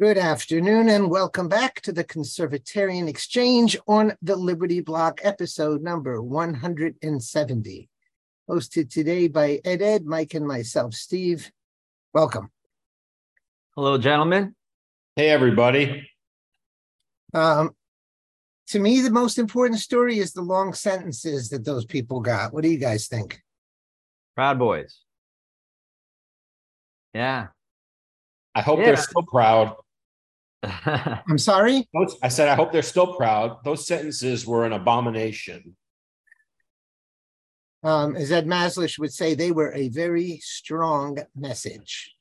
Good afternoon and welcome back to the Conservatarian Exchange on the Liberty Block, episode number 170. Hosted today by Ed Ed, Mike, and myself, Steve. Welcome. Hello, gentlemen. Hey, everybody. Um, to me, the most important story is the long sentences that those people got. What do you guys think? Proud Boys. Yeah. I hope Yeah. they're still proud. I'm sorry? I said, I hope they're still proud. Those sentences were an abomination. Um, as Ed Maslish would say, they were a very strong message.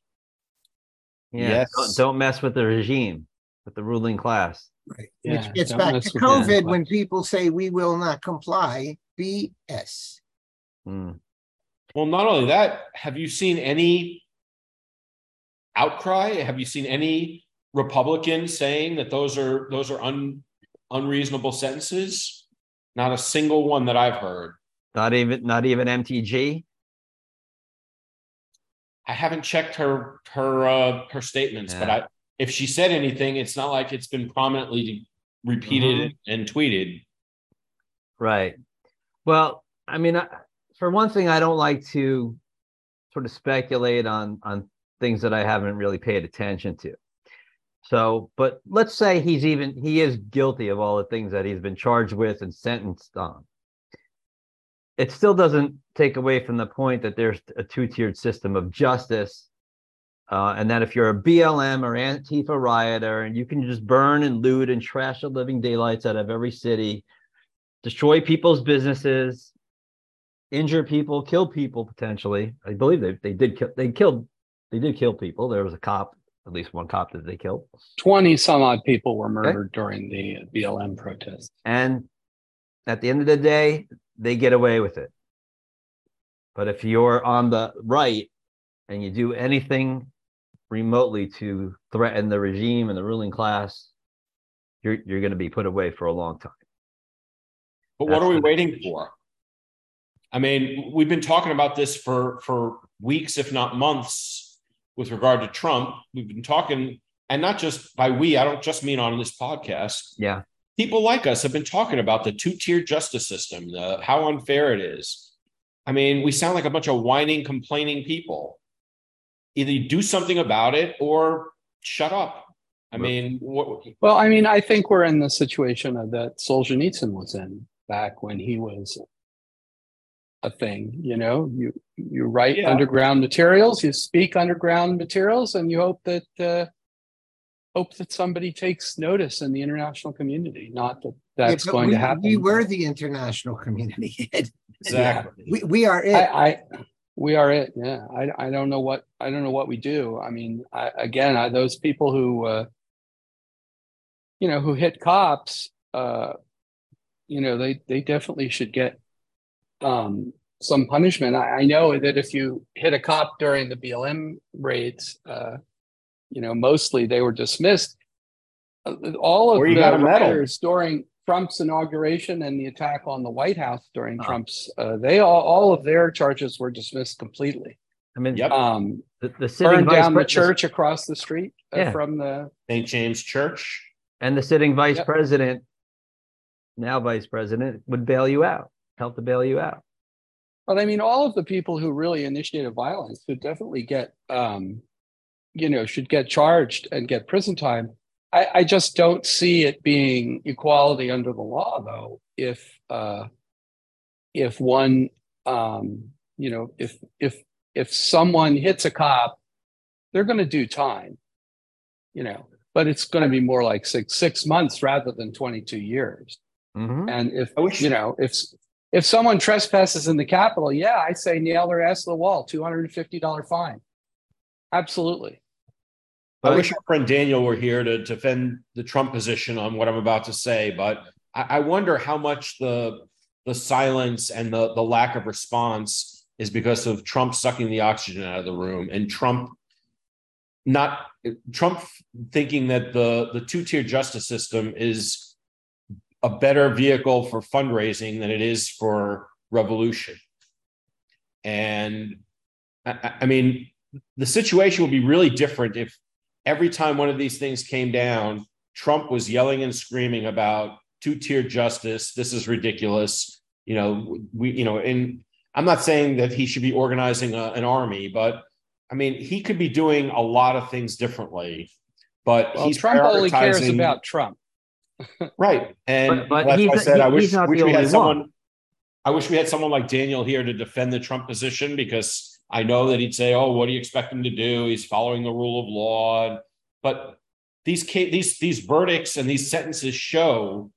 yeah. Yes. Don't, don't mess with the regime, with the ruling class. Right. Yeah, Which gets back to COVID when people say we will not comply. BS. Mm. Well, not only that, have you seen any outcry? Have you seen any Republicans saying that those are those are un, unreasonable sentences? Not a single one that I've heard. Not even not even MTG. I haven't checked her her uh, her statements, but I if she said anything, it's not like it's been prominently repeated and tweeted. Right. Well, I mean, I, for one thing, I don't like to sort of speculate on on things that I haven't really paid attention to. So, but let's say he's even he is guilty of all the things that he's been charged with and sentenced on. It still doesn't take away from the point that there's a two-tiered system of justice, uh, and that if you're a BLM or Antifa rioter and you can just burn and loot and trash the living daylights out of every city, destroy people's businesses, injure people, kill people potentially. I believe they they did kill they killed they did kill people. There was a cop, at least one cop that they killed. 20 some odd people were murdered during the BLM protest. And at the end of the day, they get away with it. But if you're on the right and you do anything remotely to threaten the regime and the ruling class, you're you're going to be put away for a long time. But what are we the- waiting for? I mean, we've been talking about this for for weeks, if not months, with regard to Trump. We've been talking, and not just by we. I don't just mean on this podcast. Yeah. People like us have been talking about the two-tier justice system, the how unfair it is. I mean, we sound like a bunch of whining, complaining people. Either you do something about it or shut up. I mean, what, Well, I mean, I think we're in the situation that Solzhenitsyn was in back when he was a thing. You know, you you write Yeah. underground materials, you speak underground materials, and you hope that uh, hope that somebody takes notice in the international community. Not that that's Yeah, going we, to happen. We were the international community. Ed. exactly. we, we are it. I, I we are it yeah i i don't know what i don't know what we do i mean I, again I, those people who uh you know who hit cops uh you know they they definitely should get um some punishment i, I know that if you hit a cop during the blm raids uh you know mostly they were dismissed all of Or you the got a medal. rioters during Trump's inauguration and the attack on the White House during Oh. Trump's, uh, they all, all of their charges were dismissed completely. I mean, Yep. Um, the, the sitting burned vice down the church across the street uh, Yeah. from the. St. James Church. and the sitting vice Yep. president, now vice president, would bail you out, help to bail you out. But I mean, all of the people who really initiated violence should definitely get, um, you know, should get charged and get prison time. I, I just don't see it being equality under the law, though. If uh, if one, um, you know, if if if someone hits a cop, they're going to do time, you know. But it's going to be more like six six months rather than twenty two years. Mhm. And if wish- you know, if if someone trespasses in the Capitol, yeah, I say nail their ass to the wall, two hundred and fifty dollar fine. Absolutely. I wish our friend Daniel were here to defend the Trump position on what I'm about to say, but I, I wonder how much the the silence and the the lack of response is because of Trump sucking the oxygen out of the room and Trump not Trump thinking that the the two tier justice system is a better vehicle for fundraising than it is for revolution. And I, I- mean, the situation would be really different if every time one of these things came down, Trump was yelling and screaming about two-tier justice. This is ridiculous. You know, we, you know, and I'm not saying that he should be organizing a, an army, but I mean, he could be doing a lot of things differently. But Well, he's Trump only cares about Trump. Right. And But- but that's why I said I wish, wish we had only someone. I wish we had someone like Daniel here to defend the Trump position because I know that he'd say, "Oh, what do you expect him to do? He's following the rule of law." But these these these verdicts and these sentences show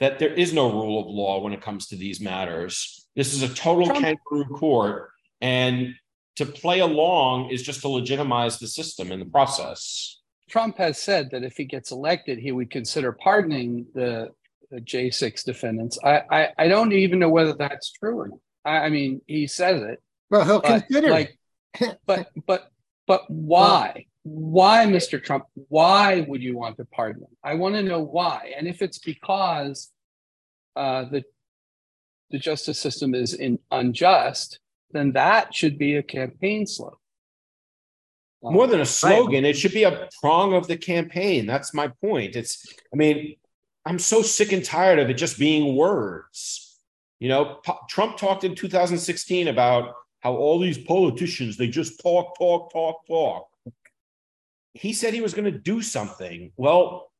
that there is no rule of law when it comes to these matters. This is a total Trump- kangaroo court, and to play along is just to legitimize the system in the process. Trump has said that if he gets elected, he would consider pardoning the, the J6 defendants. I, I, I don't even know whether that's true or not. I, I mean, he says it, Well, he'll but consider like, it. but but but why? Why, Mr. Trump? Why would you want to pardon them? I want to know why. And if it's because uh, the the justice system is in, unjust, then that should be a campaign slogan. More than a uh, slogan it should be a prong of the campaign. That's my point. It's i mean i'm so sick and tired of it just being words. You know P- trump talked in 2016 about how all these politicians they just talk talk talk talk. He said he was going to do something. Well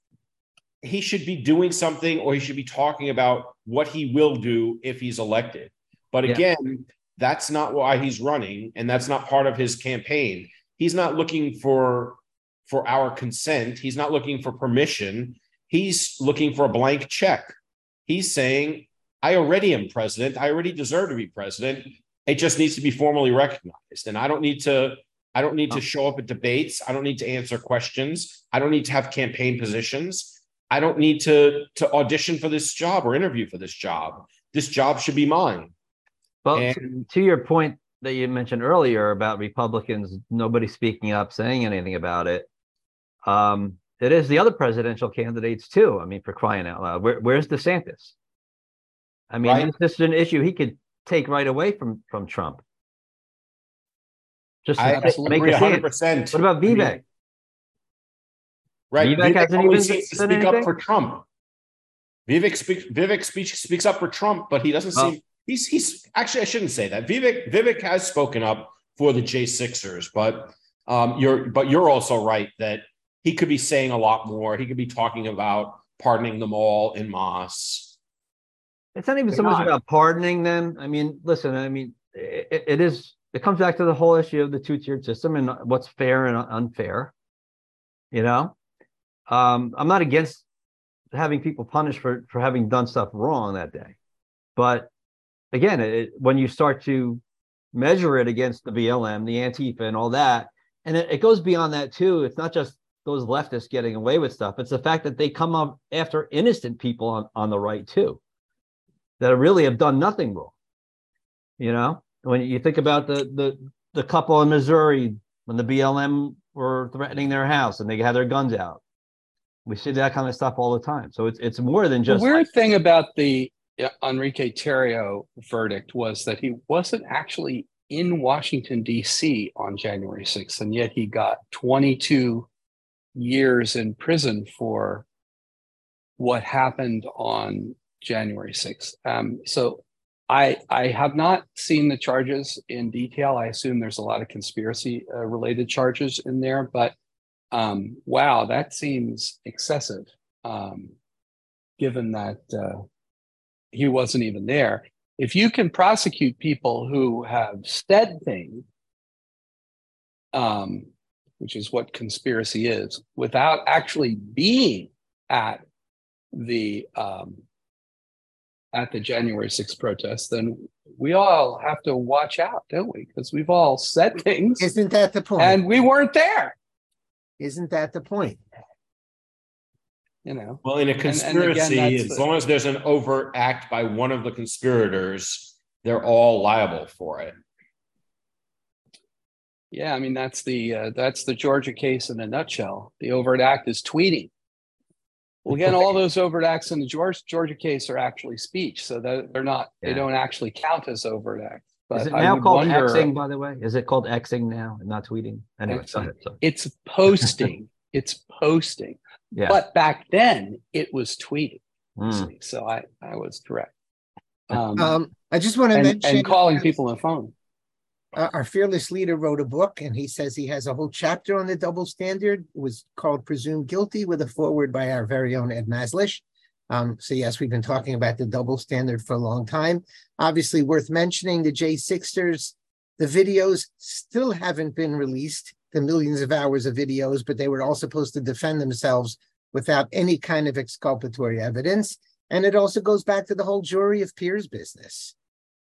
he should be doing something or he should be talking about what he will do if he's elected. But Yeah. again that's not why he's running and that's not part of his campaign he's not looking for for our consent. He's not looking for permission. He's looking for a blank check. He's saying i already am president. I already deserve to be president. It just needs to be formally recognized. And i don't need to i don't need to show up at debates. I don't need to answer questions. I don't need to have campaign positions. I don't need to to audition for this job or interview for this job. This job should be mine. Well, And- to, to your point that you mentioned earlier about Republicans, nobody speaking up, saying anything about it. Um, it is the other presidential candidates too. I mean, for crying out loud, Where, where's DeSantis? I mean, Right. this, is an issue he could take right away from from Trump. Just i make- absolutely make agree a 100% What about I mean, Vivek? Right. Vivek Vivek, hasn't even seems to said speak up for Trump. Vivek speaks Vivek speaks speaks up for Trump, but he doesn't Oh. seem he's he's actually I shouldn't say that. Vivek Vivek has spoken up for the J Sixers, but um you're but you're also right that he could be saying a lot more. He could be talking about pardoning them all in mass. It's not even They're so much not. about pardoning them. I mean, listen, I mean, it, it is, it comes back to the whole issue of the two tiered system and what's fair and unfair. You know, um, I'm not against having people punished for, for having done stuff wrong that day. But again, it, when you start to measure it against the BLM, the Antifa, and all that, and it, it goes beyond that too. It's not just those leftists getting away with stuff, it's the fact that they come up after innocent people on, on the right too that really have done nothing wrong. You know, when you think about the the the couple in Missouri when the BLM were threatening their house and they had their guns out, we see that kind of stuff all the time. So it's it's more than just the weird like- thing about the Enrique Tarrio verdict was that he wasn't actually in Washington D.C. on January 6th, and yet he got 22 years in prison for what happened on January 6th. Um, so I I have not seen the charges in detail. I assume there's a lot of conspiracy uh, related charges in there, but um, wow, that seems excessive. Um, given that uh, he wasn't even there. If you can prosecute people who have said things, um, which is what conspiracy is, without actually being at the um, at the January 6th protest, then we all have to watch out, don't we? Because we've all said things Isn't that the point? and we weren't there. Isn't that the point? You know, Well, in a and again, conspiracy, as long as there's an overt act by one of the conspirators, they're all liable for it. Yeah, I mean that's the uh, that's the Georgia case in a nutshell. The overt act is tweeting. Well, again, all those overt acts in the Georgia Georgia case are actually speech, so that they're not they don't actually count as overt acts. But is it now called wonder- Xing, by the way? Is it called Xing now and not tweeting? Anyway, go Xing. ahead. Sorry. It's posting. it's posting. Yeah. But back then it was tweeting. Mm. So I, I was correct. Um, Um, I just want to and, mention and calling people on the phone. uh, our fearless leader wrote a book and he says he has a whole chapter on the double standard it was called presumed guilty with a foreword by our very own ed maslish um, so yes we've been talking about the double standard for a long time obviously worth mentioning the j sixers the videos still haven't been released the millions of hours of videos but they were all supposed to defend themselves without any kind of exculpatory evidence and it also goes back to the whole jury of peers business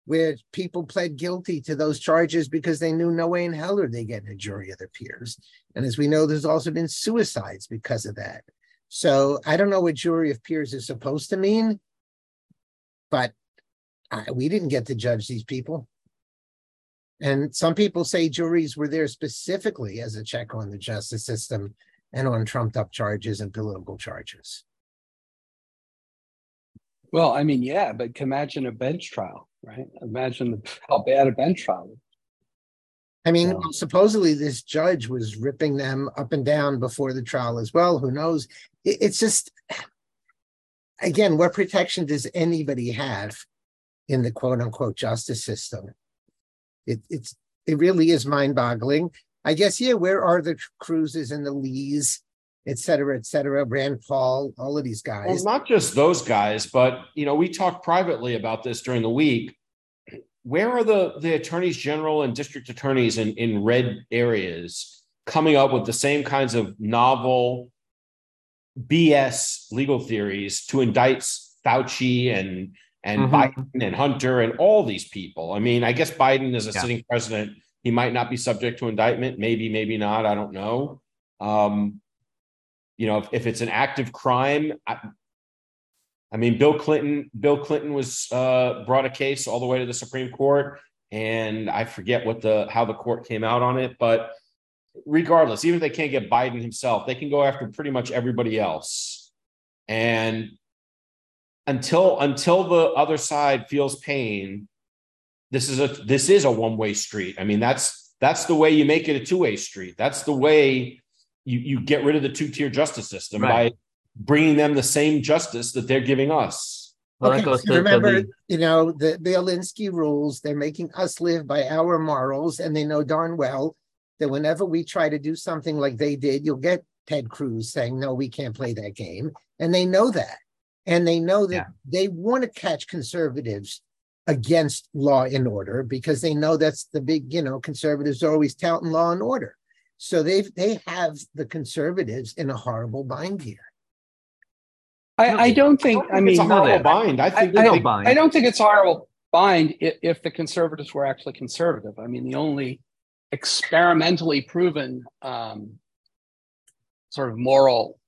where people pled guilty to those charges because they knew no way in hell are they getting a jury of their peers. And as we know, there's also been suicides because of that. So I don't know what jury of peers is supposed to mean, but I, we didn't get to judge these people. And some people say juries were there specifically as a check on the justice system and on trumped up charges and political charges. Well, I mean, yeah, but imagine a bench trial, right? Imagine how bad a bench trial is. I mean, Yeah. supposedly this judge was ripping them up and down before the trial as well. Who knows? It's just, again, what protection does anybody have in the quote unquote justice system? It, it's it really is mind boggling. I guess, yeah, where are the Cruises and the Lees, et cetera, et cetera, Rand Paul, all of these Well, guys? not just those guys, but you know, we talked privately about this during the week. Where are the the attorneys general and district attorneys in in red areas coming up with the same kinds of novel BS legal theories to indict Fauci and and Mhm. Biden and Hunter and all these people? I mean, I guess Biden is a Yeah. sitting president. He might not be subject to indictment, maybe, maybe not. I don't know. Um, you know, if, if it's an active crime, I, I mean, Bill Clinton, Bill Clinton was uh, brought a case all the way to the Supreme Court, and I forget what the how the court came out on it, but regardless, even if they can't get Biden himself, they can go after pretty much everybody else. And until until the other side feels pain, this is a this is a one way street. I mean, that's that's the way you make it a two way street. That's the way you you get rid of the two tier justice system Right. by bringing them the same justice that they're giving us. Well, Okay, so to- to remember, you know, the Alinsky rules, they're making us live by our morals, and they know darn well that whenever we try to do something like they did, you'll get Ted Cruz saying, no, we can't play that game. And they know that. And they know that Yeah. they want to catch conservatives against law and order because they know that's the big, you know, conservatives are always touting law and order. So they've they have the conservatives in a horrible bind here. I, I don't think, I it's mean, a horrible no, bind. I think I that don't bind. I don't think it's a horrible bind if, if the conservatives were actually conservative. I mean, the only experimentally proven um, sort of moral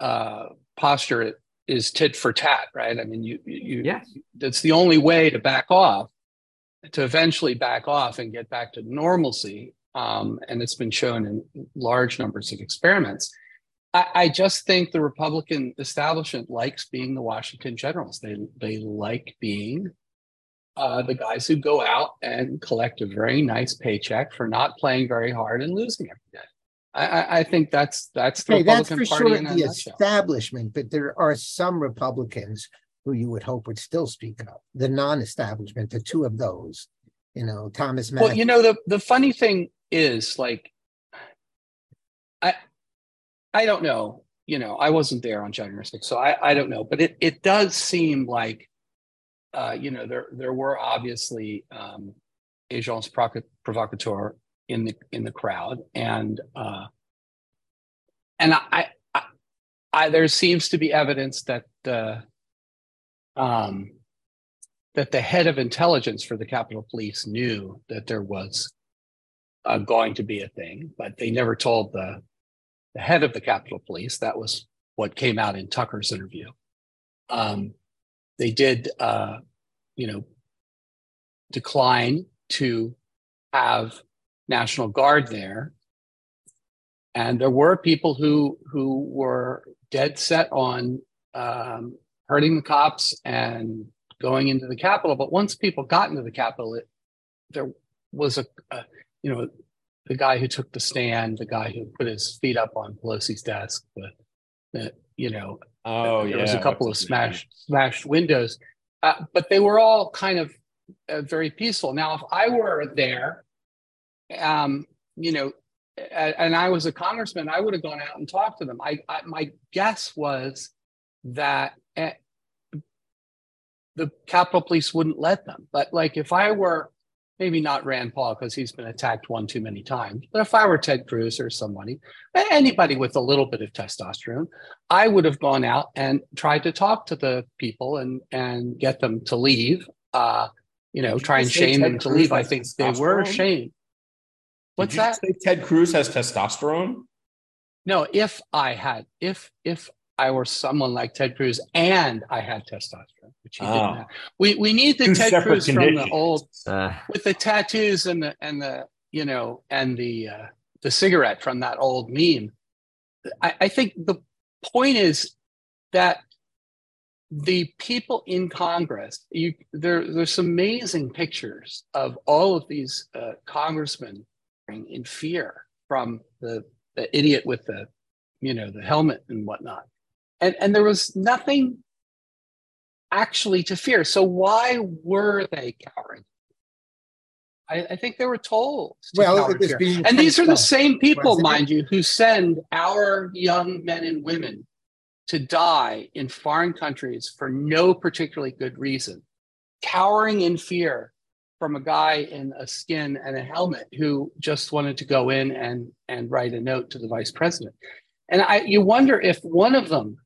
uh, posture is tit for tat, right? I mean, you, you, Yes. that's the only way to back off, to eventually back off and get back to normalcy. Um, and it's been shown in large numbers of experiments. I, I just think the Republican establishment likes being the Washington Generals. They they like being uh, the guys who go out and collect a very nice paycheck for not playing very hard and losing every day. I, I, think that's that's the Okay, that's Republican for Party sure the establishment, but there are some Republicans who you would hope would still speak up. The non-establishment, the two of those, you know, Thomas Well, you know the the funny thing is like I I don't know, you know, I wasn't there on January 6th, so I I don't know, but it it does seem like uh you know there there were obviously um agents provoc- provocateurs in the in the crowd and uh and I I, I there seems to be evidence that uh um that the head of intelligence for the Capitol Police knew that there was uh, going to be a thing, but they never told the the head of the Capitol Police. That was what came out in Tucker's interview. Um, they did, uh, you know, decline to have National Guard there, and there were people who who were dead set on um, hurting the cops and going into the Capitol. But once people got into the Capitol, it, there was a, a you know the guy who took the stand, the guy who put his feet up on Pelosi's desk, the, the you know, Oh, there yeah. was a couple of what's name? smashed smashed windows, uh, but they were all kind of uh, very peaceful. Now, if I were there, um, you know, and I was a congressman, I would have gone out and talked to them. I, I my guess was that eh, the Capitol Police wouldn't let them. But like, if I were maybe not Rand Paul because he's been attacked one too many times, but if I were Ted Cruz or somebody, anybody with a little bit of testosterone, I would have gone out and tried to talk to the people and and get them to leave. Uh, you know, Did you try and shame Ted them to leave. I think they were ashamed. What's Did you that? say Ted Cruz has testosterone? No, if I had, if if I were someone like Ted Cruz and I had testosterone, which he Oh. didn't have. We we need the Two Ted separate Cruz from the old Uh, with the tattoos and the and the you know and the uh, the cigarette from that old meme. I, I think the point is that the people in Congress, you there there's some amazing pictures of all of these uh, congressmen in fear from the the idiot with the you know the helmet and whatnot, and and there was nothing actually to fear. So why were they cowering? I, I think they were told. to Well, it was being and these are the same people, mind you, who send our young men and women to die in foreign countries for no particularly good reason, cowering in fear from a guy in a skin and a helmet who just wanted to go in and and write a note to the vice president. And I you wonder if one of them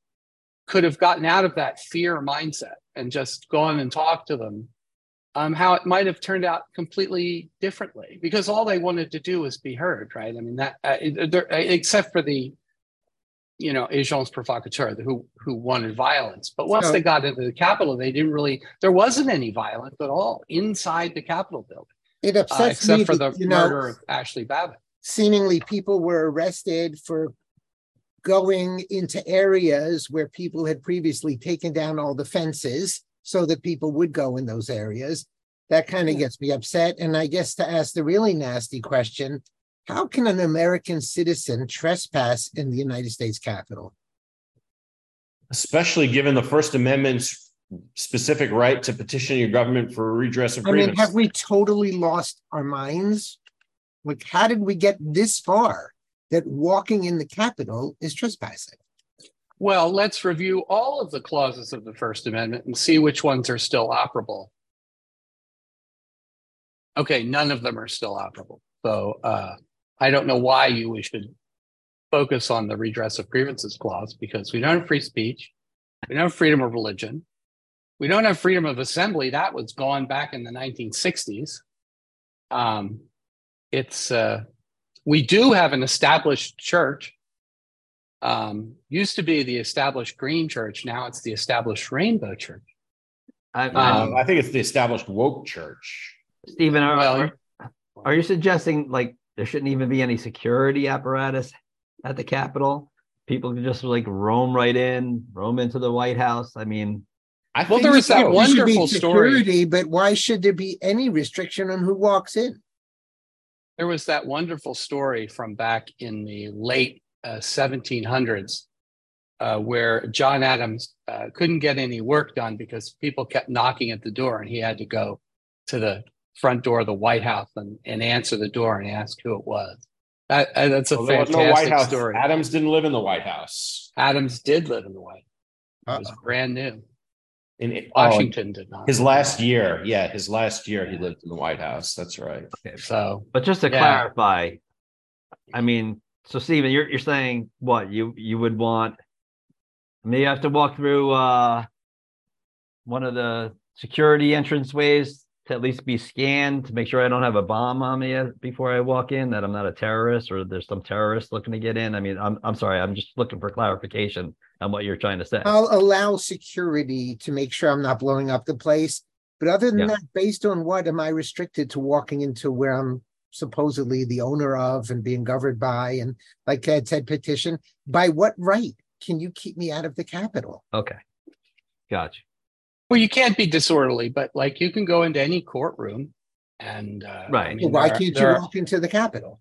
could have gotten out of that fear mindset and just gone and talked to them, um, how it might have turned out completely differently because all they wanted to do was be heard, right? I mean, that uh, except for the, you know, agents provocateurs who who wanted violence. But once So- they got into the Capitol, they didn't really. There wasn't any violence at all inside the Capitol building, It uh, upsets me except for the that, you know, murder of Ashley Babbitt. seemingly people were arrested for going into areas where people had previously taken down all the fences so that people would go in those areas. That kind of Yeah. gets me upset. And I guess to ask the really nasty question, how can an American citizen trespass in the United States Capitol? Especially given the First Amendment's specific right to petition your government for redress of grievances. I mean, have we totally lost our minds? Like, how did we get this far that walking in the Capitol is trespassing? Well, let's review all of the clauses of the First Amendment and see which ones are still operable. Okay, none of them are still operable. So uh, I don't know why you should focus on the redress of grievances clause because we don't have free speech, we don't have freedom of religion, we don't have freedom of assembly. That was gone back in the 1960s. Um, it's uh, we do have an established church um, used to be the established Green Church. Now it's the established Rainbow Church. I, Um, I, I think it's the established woke church. Stephen, are, well, are, are you suggesting like there shouldn't even be any security apparatus at the Capitol? People can just like roam right in, roam into the White House. I mean, I Well, think there was that so. one- should be Wonderful story. But why should there be any restriction on who walks in? There was that wonderful story from back in the late uh, 1700s uh, where John Adams uh, couldn't get any work done because people kept knocking at the door and he had to go to the front door of the White House and, and answer the door and ask who it was. That, that's a Well, fantastic no White House. story. Adams didn't live in the White House. Adams did live in the White House. It was Uh-oh. brand new. In oh, Washington did not. his last year, yeah, his last year he lived in the White House. That's right. okay. So But just to Yeah. clarify, I mean, so Stephen, you're you're saying what you you would want? I mean, you have to walk through uh one of the security entrance ways to at least be scanned to make sure I don't have a bomb on me uh, before I walk in, that I'm not a terrorist or there's some terrorist looking to get in. I mean, I'm I'm sorry, I'm just looking for clarification on what you're trying to say. I'll allow security to make sure I'm not blowing up the place. But other than Yeah. that, based on what am I restricted to walking into where I'm supposedly the owner of and being governed by? And like uh, Ted said, petition, by what right can you keep me out of the Capitol? Okay. Gotcha. Well, you can't be disorderly, but like you can go into any courtroom and uh, Right. I mean, Why are- can't you there are- walk into the Capitol?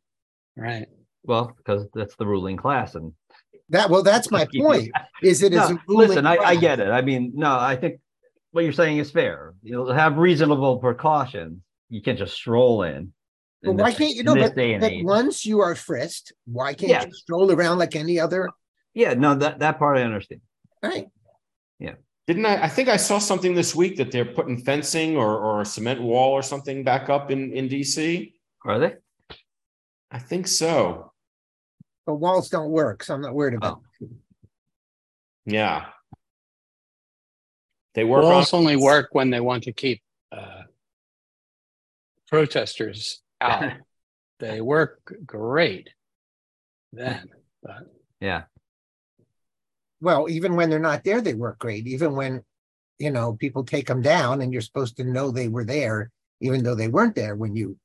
Right. Well, because that's the ruling class, and That well, that's my point. Is it is No, a ruling listen, I, I get it. I mean, no, I think what you're saying is fair. You'll have reasonable precautions. You can't just stroll in. But why this- can't you in know? But, but once you are frisked, why can't Yeah. you stroll around like any other? Yeah, no, that that part I understand. Right. Didn't I? I think I saw something this week that they're putting fencing or, or a cement wall or something back up in, in DC. Are they? I think so. But walls don't work, so I'm not worried about. Oh. Yeah. They work on Walls only work when they want to keep uh, protesters out. they work great then. But Yeah. Well, even when they're not there, they work great. Even when, you know, people take them down, and you're supposed to know they were there, even though they weren't there when you.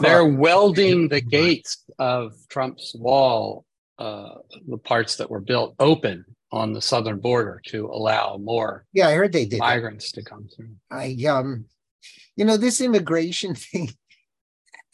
they're welding the gates of Trump's wall, uh, the parts that were built open on the southern border to allow more Yeah, I heard they did. that. migrants to come through. I um, you know, this immigration thing.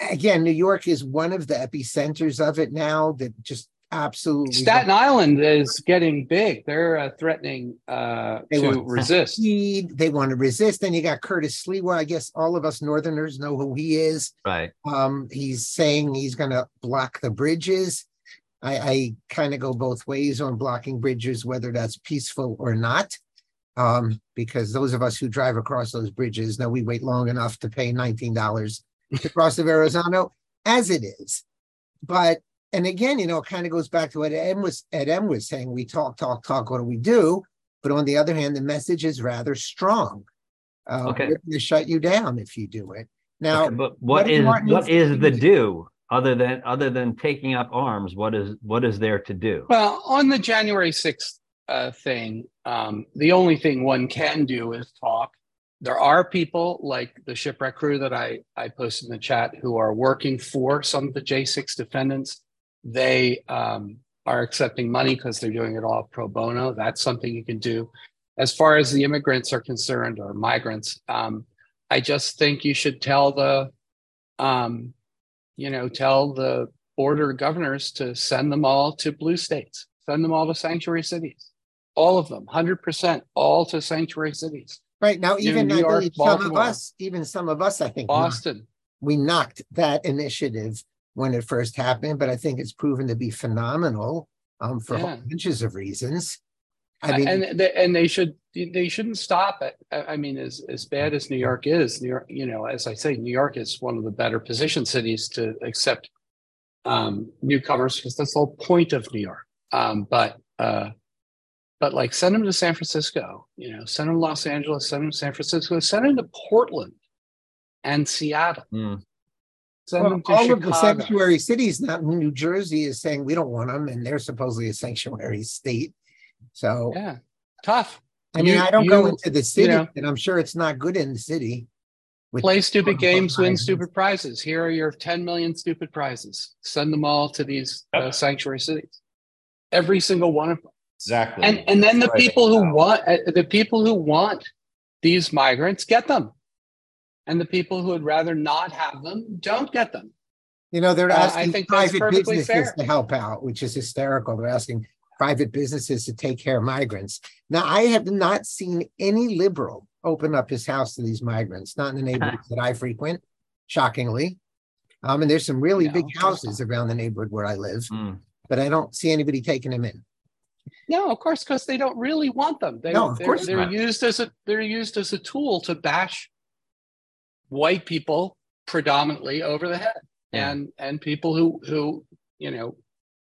Again, New York is one of the epicenters of it now. That just absolutely Staten Island is getting big. They're uh, threatening uh, They to want- resist. Speed, They want to resist. Then you got Curtis Sliwa. I guess all of us Northerners know who he is. Right. Um, he's saying he's going to block the bridges. I, I kind of go both ways on blocking bridges, whether that's peaceful or not. Um, because those of us who drive across those bridges know we wait long enough to pay $19 to cross the Verrazano as it is. But and again, you know, it kind of goes back to what Ed was Ed M was saying. We talk, talk, talk. What do we do? But on the other hand, the message is rather strong. Uh, Okay. we're gonna shut you down if you do it. Now, Okay, but what what does Martin what the do? do other than other than taking up arms? What is what is there to do? Well, on the January 6th uh, thing, um, the only thing one can do is talk. There are people like the shipwreck crew that I, I posted in the chat who are working for some of the J6 defendants. They um, are accepting money because they're doing it all pro bono. That's something you can do. As far as the immigrants are concerned or migrants, um, I just think you should tell the, um, you know, tell the border governors to send them all to blue states, send them all to sanctuary cities, all of them, 100%, all to sanctuary cities. Right now, even I York, some of us, even some of us, I think Boston. we knocked that initiative when it first happened, but I think it's proven to be phenomenal um, for Yeah. bunches of reasons. I mean, and they, and they should they shouldn't stop it. I I mean, as as bad as New York is, New York, you know, as I say, New York is one of the better positioned cities to accept um, newcomers because that's the whole point of New York. Um, but uh, but like send them to San Francisco, you know, send them to Los Angeles, send them to San Francisco, send them to Portland and Seattle. Hmm. Send well, them to all of the sanctuary cities now, in New Jersey is saying we don't want them, and they're supposedly a sanctuary state. So, Yeah, tough. I mean, You- I don't go into the city, know- and I'm sure it's not good in the city. Play stupid quote-unquote games, win stupid prizes. Here are your 10 million stupid prizes. Send them all to these uh, sanctuary cities. Every single one of them. exactly. And and then the Right. people who want uh, the people who want these migrants get them. And the people who would rather not have them don't get them. You know, they're Uh, I asking think that's private perfectly businesses fair. to help out, which is hysterical. They're asking private businesses to take care of migrants. Now, I have not seen any liberal open up his house to these migrants, not in the neighborhoods that I frequent, shockingly. Um, and there's some really No, big houses around the neighborhood where I live, Hmm. but I don't see anybody taking them in. No, of course, because they don't really want them. They, No, of they're, course they're not. used as a they're used as a tool to bash white people predominantly over the head, Yeah. and and people who who you know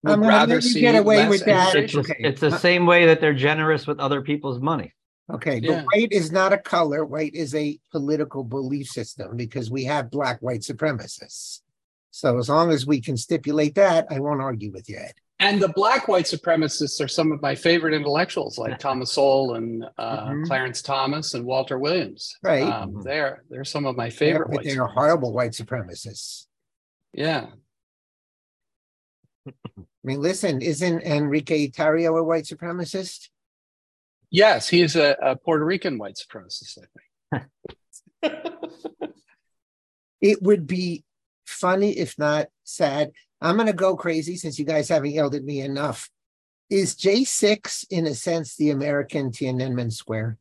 I would mean, rather maybe see get away with that. It's, immigration. the- it's the uh, same way that they're generous with other people's money. Okay, but Yeah. white is not a color. White is a political belief system because we have black white supremacists. So as long as we can stipulate that, I won't argue with you, Ed. And the black white supremacists are some of my favorite intellectuals, like Thomas Sowell and uh, Mhm. Clarence Thomas and Walter Williams. Right. Um, Mhm. they're they're some of my Yeah, favorite but white. they're horrible white supremacists. Yeah. I mean, listen, isn't Enrique Tarrio a white supremacist? Yes, he's a, a Puerto Rican white supremacist. I think. It would be funny, if not sad. I'm going to go crazy since you guys haven't yelled at me enough. Is J6 in a sense the American Tiananmen Square?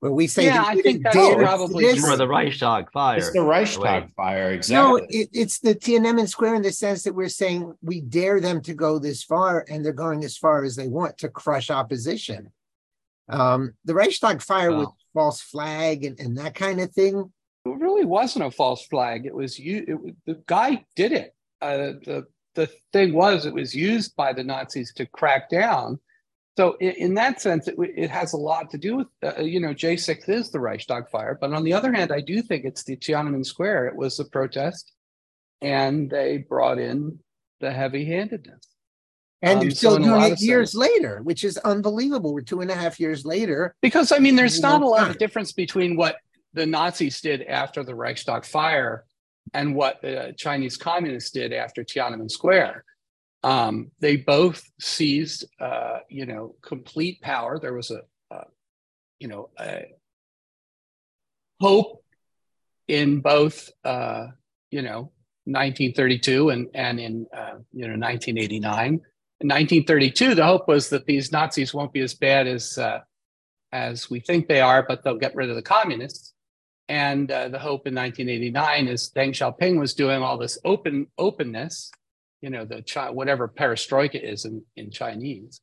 Where we say, Yeah, I think that's dare probably this. The Reichstag fire. It's the Reichstag Wait. fire, exactly. No, exactly. it, it's the Tiananmen Square in the sense that we're saying we dare them to go this far, and they're going as far as they want to crush opposition. Um, the Reichstag fire with false flag and, and that kind of thing. It really wasn't a false flag. It was you. It, the guy did it. Uh, the the thing was, it was used by the Nazis to crack down. So in, in that sense, it, it has a lot to do with uh, you know J six is the Reichstag fire. But on the other hand, I do think it's the Tiananmen Square. It was a protest, and they brought in the heavy handedness. And Um, they're still a doing it years sense- later, which is unbelievable. We're two and a half years later. Because I mean, there's not a lot of difference between what the Nazis did after the Reichstag fire and what the Chinese communists did after Tiananmen Square. Um, they both seized, uh, you know, complete power. There was a, you know, a hope in both, uh, you know, 1932 and and in uh, you know 1989. In 1932, the hope was that these Nazis won't be as bad as uh, as we think they are, but they'll get rid of the communists. And uh, the hope in 1989 is Deng Xiaoping was doing all this open openness, you know, the whatever perestroika is in, in Chinese,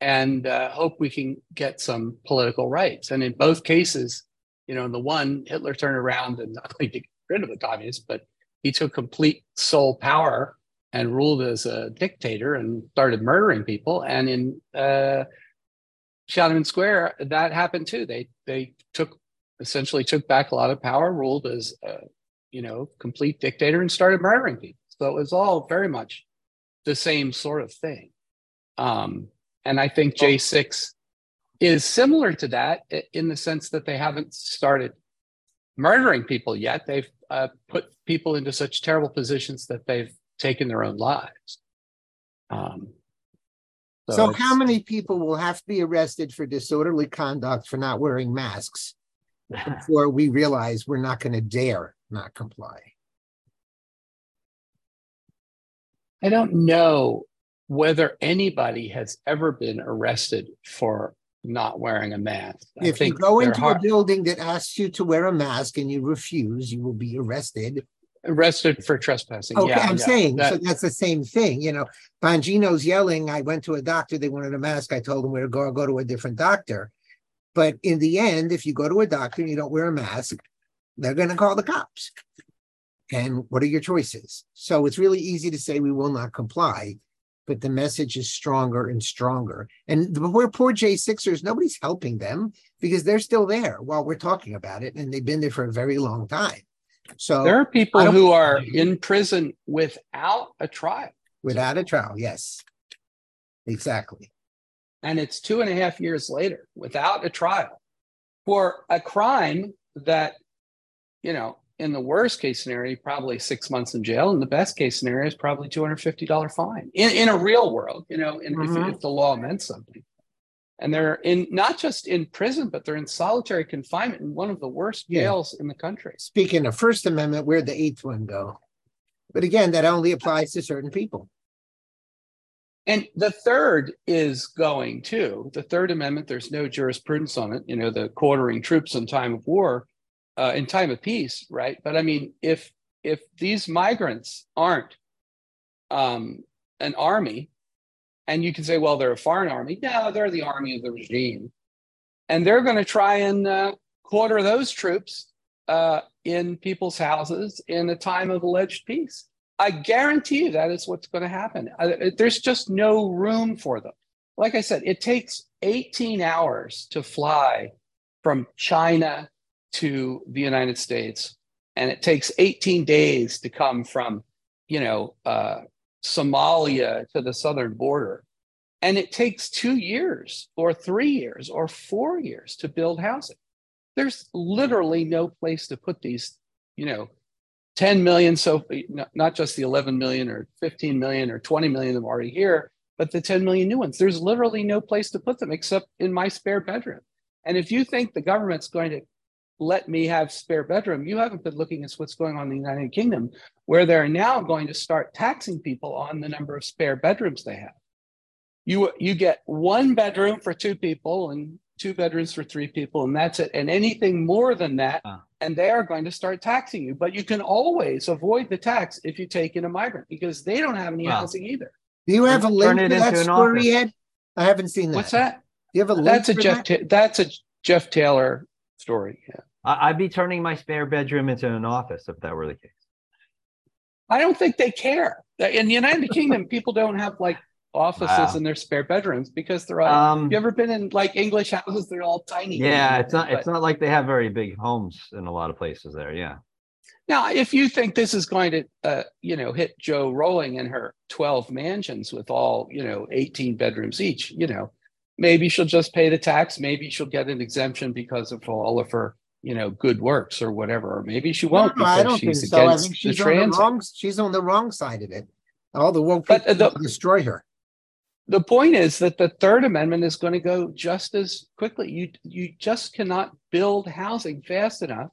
and uh, hope we can get some political rights. And in both cases, you know, in the one, Hitler turned around and not only to get rid of the communists, but he took complete sole power and ruled as a dictator and started murdering people. And in uh, Tiananmen Square, that happened too. They they took essentially took back a lot of power, ruled as a, you know complete dictator, and started murdering people. So it was all very much the same sort of thing. Um, and I think J six is similar to that in the sense that they haven't started murdering people yet. They've uh, put people into such terrible positions that they've taken their own lives. Um, So, it's- how many people will have to be arrested for disorderly conduct for not wearing masks before we realize we're not going to dare not comply? I don't know whether anybody has ever been arrested for not wearing a mask. I If you go into a building that asks you to wear a mask and you refuse, you will be arrested. arrested for trespassing. Okay, yeah, I'm yeah. saying That- so that's the same thing. You know, Bongino's yelling. I went to a doctor. They wanted a mask. I told them where to go. I'll go to a different doctor. But in the end, if you go to a doctor and you don't wear a mask, they're going to call the cops. And what are your choices? So it's really easy to say we will not comply, but the message is stronger and stronger. And the poor, poor J6ers, nobody's helping them because they're still there while we're talking about it. And they've been there for a very long time. So there are people who are in prison without a trial, without a trial, yes. Exactly. And it's two and a half years later without a trial for a crime that, you know, in the worst case scenario, probably six months in jail. In the best case scenario, is probably two hundred fifty dollar fine. In in a real world, you know, in, Mhm. if, if the law meant something. And they're in not just in prison, but they're in solitary confinement in one of the worst Yeah. jails in the country. Speaking of First Amendment, where'd the eighth one go? But again, that only applies to certain people. And the third is going too. The Third Amendment, there's no jurisprudence on it. You know, the quartering troops in time of war, uh, in time of peace, right? But I mean, if if these migrants aren't um, an army, and you can say, well, they're a foreign army. No, they're the army of the regime, and they're going to try and uh, quarter those troops uh, in people's houses in a time of alleged peace. I guarantee you that is what's going to happen. There's just no room for them. Like I said, it takes 18 hours to fly from China to the United States, and it takes 18 days to come from, you know, uh, Somalia to the southern border. And it takes two years or three years or four years to build housing. There's literally no place to put these, you know, 10 million. So not- just the 11 million or 15 million or 20 million of them already here, but the 10 million new ones. There's literally no place to put them except in my spare bedroom. And if you think the government's going to let me have spare bedroom. You haven't been looking at what's going on in the United Kingdom, where they're now going to start taxing people on the number of spare bedrooms they have. You you get one bedroom for two people and two bedrooms for three people, and that's it. And anything more than that, uh. And they are going to start taxing you. But you can always avoid the tax if you take in a migrant because they don't have any housing either. Do you have a link to that story yet? I haven't seen that. What's that? Do you have a link? That's a Jeff. That? Ta- that's a Jeff Taylor story. Yeah. I'd be turning my spare bedroom into an office if that were the case. I don't think they care. In the United Kingdom, people don't have like offices wow. in their spare bedrooms because they're all. Um, you ever been in like English houses? They're all tiny. Yeah, it's not. But, it's not like they have very big homes in a lot of places there. Yeah. Now, if you think this is going to, uh, you know, hit Jo Rowling in her twelve mansions with all, you know, eighteen bedrooms each, you know, maybe she'll just pay the tax. Maybe she'll get an exemption because of all of her you know good works or whatever or maybe she won't no, I don't think so. I think she's on the wrong she's on the wrong side of it. All the woke people the, destroy her. The point is that the third amendment is going to go just as quickly. You you just cannot build housing fast enough.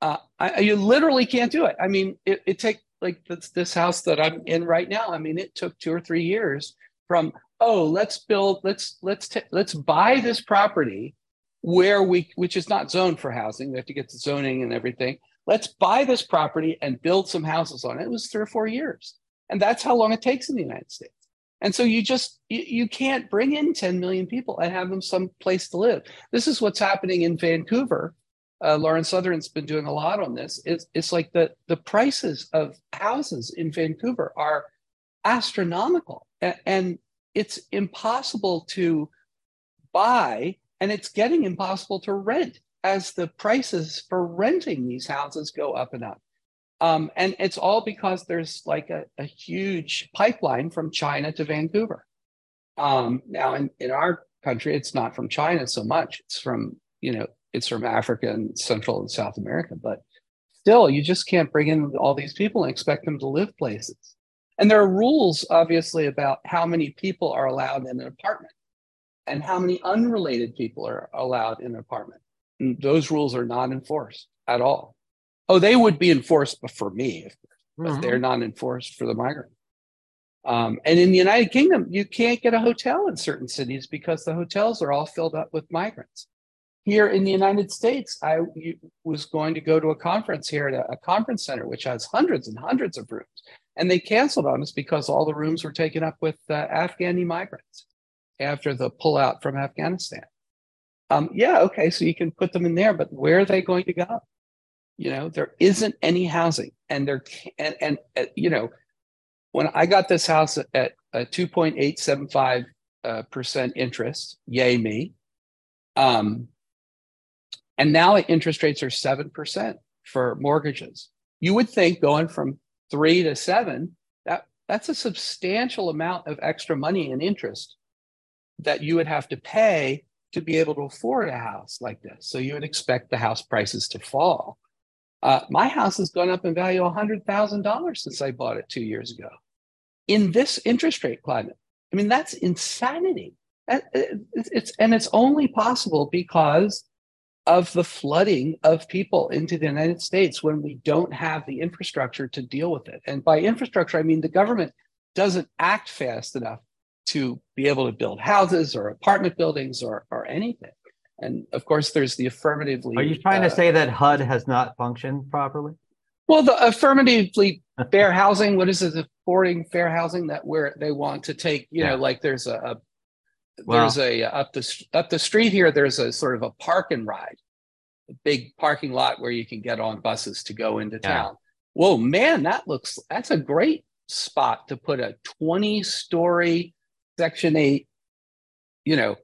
Uh, I, you literally can't do it. I mean, it, it take like this, this house that I'm in right now. I mean, it took two or three years from oh let's build let's let's t- let's buy this property where we, which is not zoned for housing, we have to get the zoning and everything. Let's buy this property and build some houses on it. It was three or four years. And that's how long it takes in the United States. And so you just, you, you can't bring in 10 million people and have them some place to live. This is what's happening in Vancouver. Uh, Lauren Southern's been doing a lot on this. It's, it's like the, the prices of houses in Vancouver are astronomical. and it's impossible to buy and it's getting impossible to rent as the prices for renting these houses go up and up. Um, and it's all because there's like a, a huge pipeline from China to Vancouver. Um, now, in, in our country, it's not from China so much. It's from, you know, it's from Africa and Central and South America. But still, you just can't bring in all these people and expect them to live places. And there are rules, obviously, about how many people are allowed in an apartment and how many unrelated people are allowed in an apartment. And those rules are not enforced at all. Oh, they would be enforced for me, but mm-hmm. they're not enforced for the migrant. Um, and in the United Kingdom, you can't get a hotel in certain cities because the hotels are all filled up with migrants. Here in the United States, I was going to go to a conference here at a, a conference center, which has hundreds and hundreds of rooms. And they canceled on us because all the rooms were taken up with uh, Afghani migrants after the pullout from Afghanistan. Um, yeah, okay, so you can put them in there, but where are they going to go? You know, there isn't any housing, and there and and uh, you know, when I got this house at, a two point eight seven five uh, percent interest, yay me. Um, and now interest rates are seven percent for mortgages. You would think going from three to seven, that that's a substantial amount of extra money in interest that you would have to pay to be able to afford a house like this. So you would expect the house prices to fall. Uh, my house has gone up in value $100,000 since I bought it two years ago in this interest rate climate. I mean, that's insanity. It's, and it's only possible because of the flooding of people into the United States when we don't have the infrastructure to deal with it. And by infrastructure, I mean the government doesn't act fast enough to be able to build houses or apartment buildings or, or anything. And of course, there's the affirmatively. Are you trying uh, to say that HUD has not functioned properly? Well, the affirmatively fair housing, what is it, affording fair housing that where they want to take, you yeah. know, like there's a, a there's a up the up the street here, there's a sort of a park and ride, a big parking lot where you can get on buses to go into yeah. town. Whoa, man, that looks that's a great spot to put a 20 story Section 8, you know,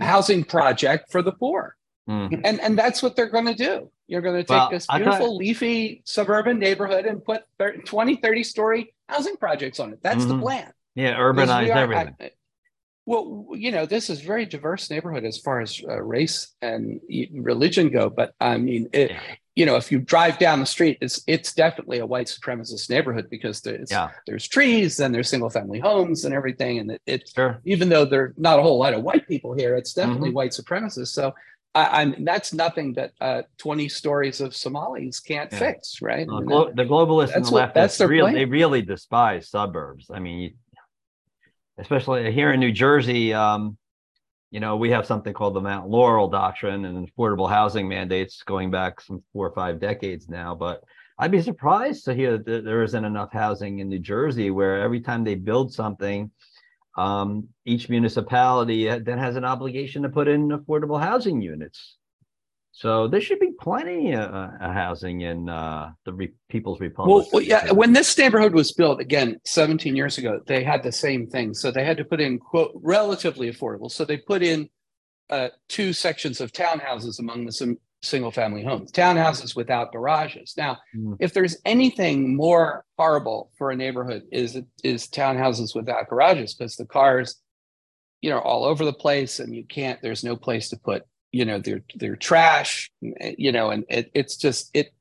housing project for the poor. Mm. And, and that's what they're going to do. You're going to take well, this beautiful, thought... leafy suburban neighborhood and put 30, 20, 30 story housing projects on it. That's mm-hmm. the plan. Yeah, urbanize are, everything. I, well, you know, this is very diverse neighborhood as far as uh, race and religion go. But I mean, it, yeah you know, if you drive down the street, it's it's definitely a white supremacist neighborhood because there's yeah. there's trees and there's single family homes and everything, and it, it sure. even though there's not a whole lot of white people here, it's definitely mm-hmm. white supremacist. So I, am that's nothing that uh, 20 stories of Somalis can't yeah. fix, right? Well, glo- the globalists on the left, that's their real, they really despise suburbs. I mean, especially here in New Jersey, um, you know, we have something called the Mount Laurel Doctrine and affordable housing mandates going back some four or five decades now. But I'd be surprised to hear that there isn't enough housing in New Jersey where every time they build something, um, each municipality then has an obligation to put in affordable housing units. So there should be plenty of uh, housing in uh, the Re- People's Republic. Well, well, yeah. When this neighborhood was built, again, 17 years ago, they had the same thing. So they had to put in quote relatively affordable. So they put in uh, two sections of townhouses among the single family homes, townhouses without garages. Now, mm. if there's anything more horrible for a neighborhood is is townhouses without garages because the cars, you know, all over the place and you can't. There's no place to put, you know, they're they're trash, you know, and it, it's just it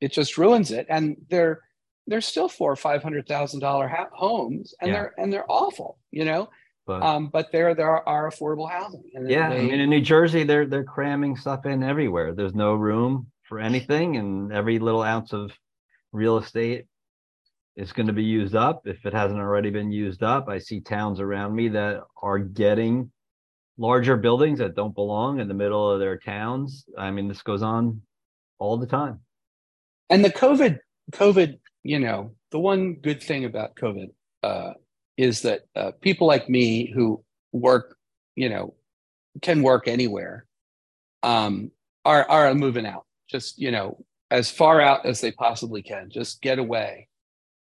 it just ruins it. And they're they're still four or five hundred thousand dollar homes, and yeah. they're and they're awful, you know. But, um, but there there are, affordable housing. yeah, they, I mean in New Jersey they're they're cramming stuff in everywhere. There's no room for anything, and every little ounce of real estate is going to be used up if it hasn't already been used up. I see towns around me that are getting larger buildings that don't belong in the middle of their towns. I mean, this goes on all the time. And the COVID, COVID, you know, the one good thing about COVID uh, is that uh, people like me who work, you know, can work anywhere, um, are are moving out. Just you know, as far out as they possibly can. Just get away.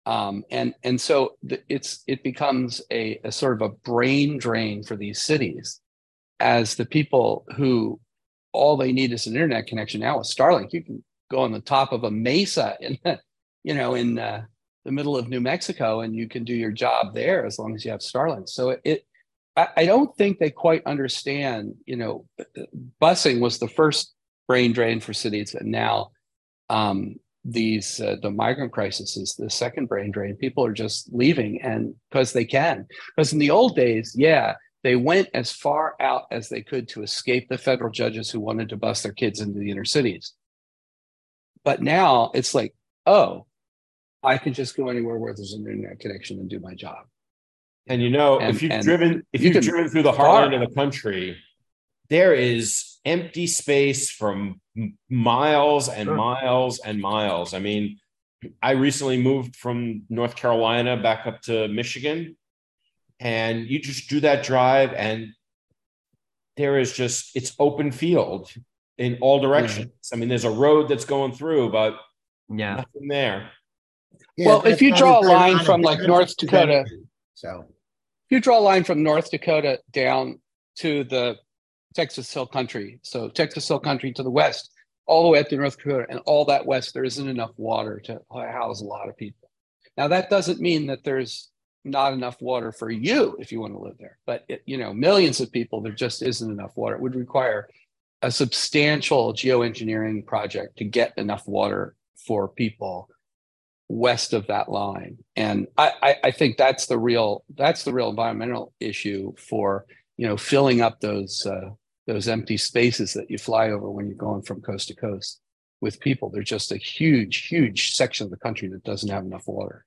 Um, and and so it's it becomes a, a sort of a brain drain for these cities, as the people who all they need is an internet connection now with Starlink. You can go on the top of a mesa in, you know, in uh, the middle of New Mexico and you can do your job there as long as you have Starlink. So it, it I, I don't think they quite understand, you know, busing was the first brain drain for cities and now um, these uh, the migrant crisis is the second brain drain people are just leaving and because they can because in the old days yeah they went as far out as they could to escape the federal judges who wanted to bust their kids into the inner cities but now it's like oh I can just go anywhere where there's an internet connection and do my job. And you know, and, if you've driven, if you have driven through the heartland of the country, there is empty space from miles and sure. miles and miles. I mean, I recently moved from North Carolina back up to Michigan, and you just do that drive, and there is just it's open field in all directions. Mm-hmm. I mean, there's a road that's going through, but yeah, nothing there. Yeah, well, if you draw a line from like North Dakota, so if you draw a line from North Dakota down to the Texas Hill Country, so Texas Hill Country to the west, all the way up to North Dakota, and all that west, there isn't enough water to house a lot of people. Now, that doesn't mean that there's not enough water for you if you want to live there, but it, you know, millions of people, there just isn't enough water. It would require a substantial geoengineering project to get enough water for people west of that line. And I, I, I, think that's the real that's the real environmental issue for you know filling up those uh, those empty spaces that you fly over when you're going from coast to coast with people. There's just a huge, huge section of the country that doesn't have enough water.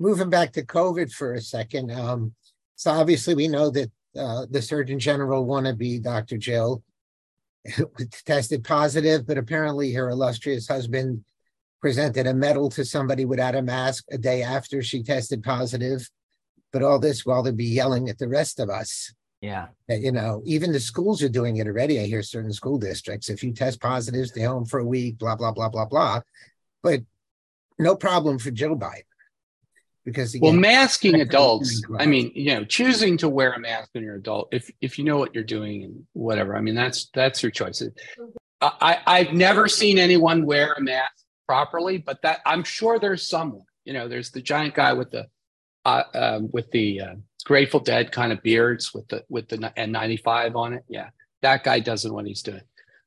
Moving back to COVID for a second. Um, so obviously we know that uh, the Surgeon General wannabe Dr. Jill tested positive, but apparently her illustrious husband presented a medal to somebody without a mask a day after she tested positive. But all this while they'd be yelling at the rest of us. Yeah. You know, even the schools are doing it already. I hear certain school districts, if you test positive, stay home for a week, blah, blah, blah, blah, blah. But no problem for Joe Biden because again, well masking adults i mean you know choosing to wear a mask when you're adult if if you know what you're doing and whatever i mean that's that's your choice. I i've never seen anyone wear a mask properly but that i'm sure there's someone you know there's the giant guy with the uh, um, with the uh, grateful dead kind of beards with the with the n95 on it yeah that guy doesn't what he's doing.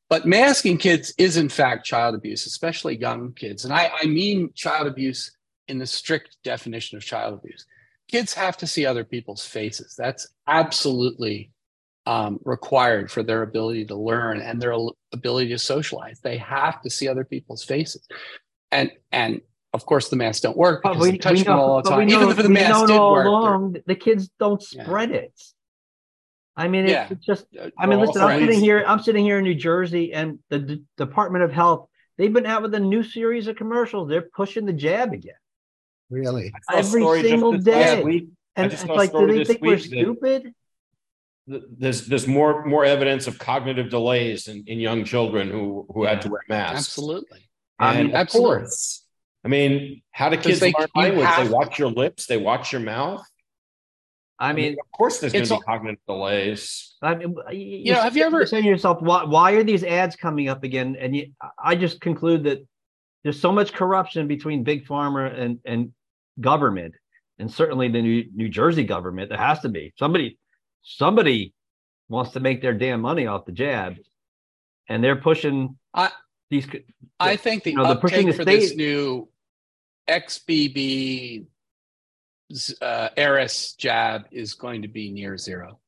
But masking kids is in fact child abuse especially young kids and i i mean child abuse in the strict definition of child abuse. Kids have to see other people's faces. That's absolutely um, required for their ability to learn and their ability to socialize. They have to see other people's faces, and and of course the masks don't work because we, touch them all the time. Even if the masks did work, along, the kids don't spread yeah. it. I mean, yeah. it's just. I mean, listen. I'm sitting here. I'm sitting here in New Jersey, and the D- Department of Health. They've been out with a new series of commercials. They're pushing the jab again. Really? Every single day. And it's like, do they think we're stupid? There's there's more more evidence of cognitive delays in, in young children who who had to wear masks. Absolutely. And I mean, of course. I mean, how do kids they, learn language? They watch your lips, they watch your mouth. I mean, I mean, of course, there's going to be cognitive delays. I mean, you, you know, have you ever saying to yourself, why, why are these ads coming up again? And you, I just conclude that there's so much corruption between big pharma and and government, and certainly the New, New Jersey government. There has to be somebody. Somebody wants to make their damn money off the jab, and they're pushing I, these. I think the you know, uptake pushing the for state, this new XBB uh, Eris jab is going to be near zero.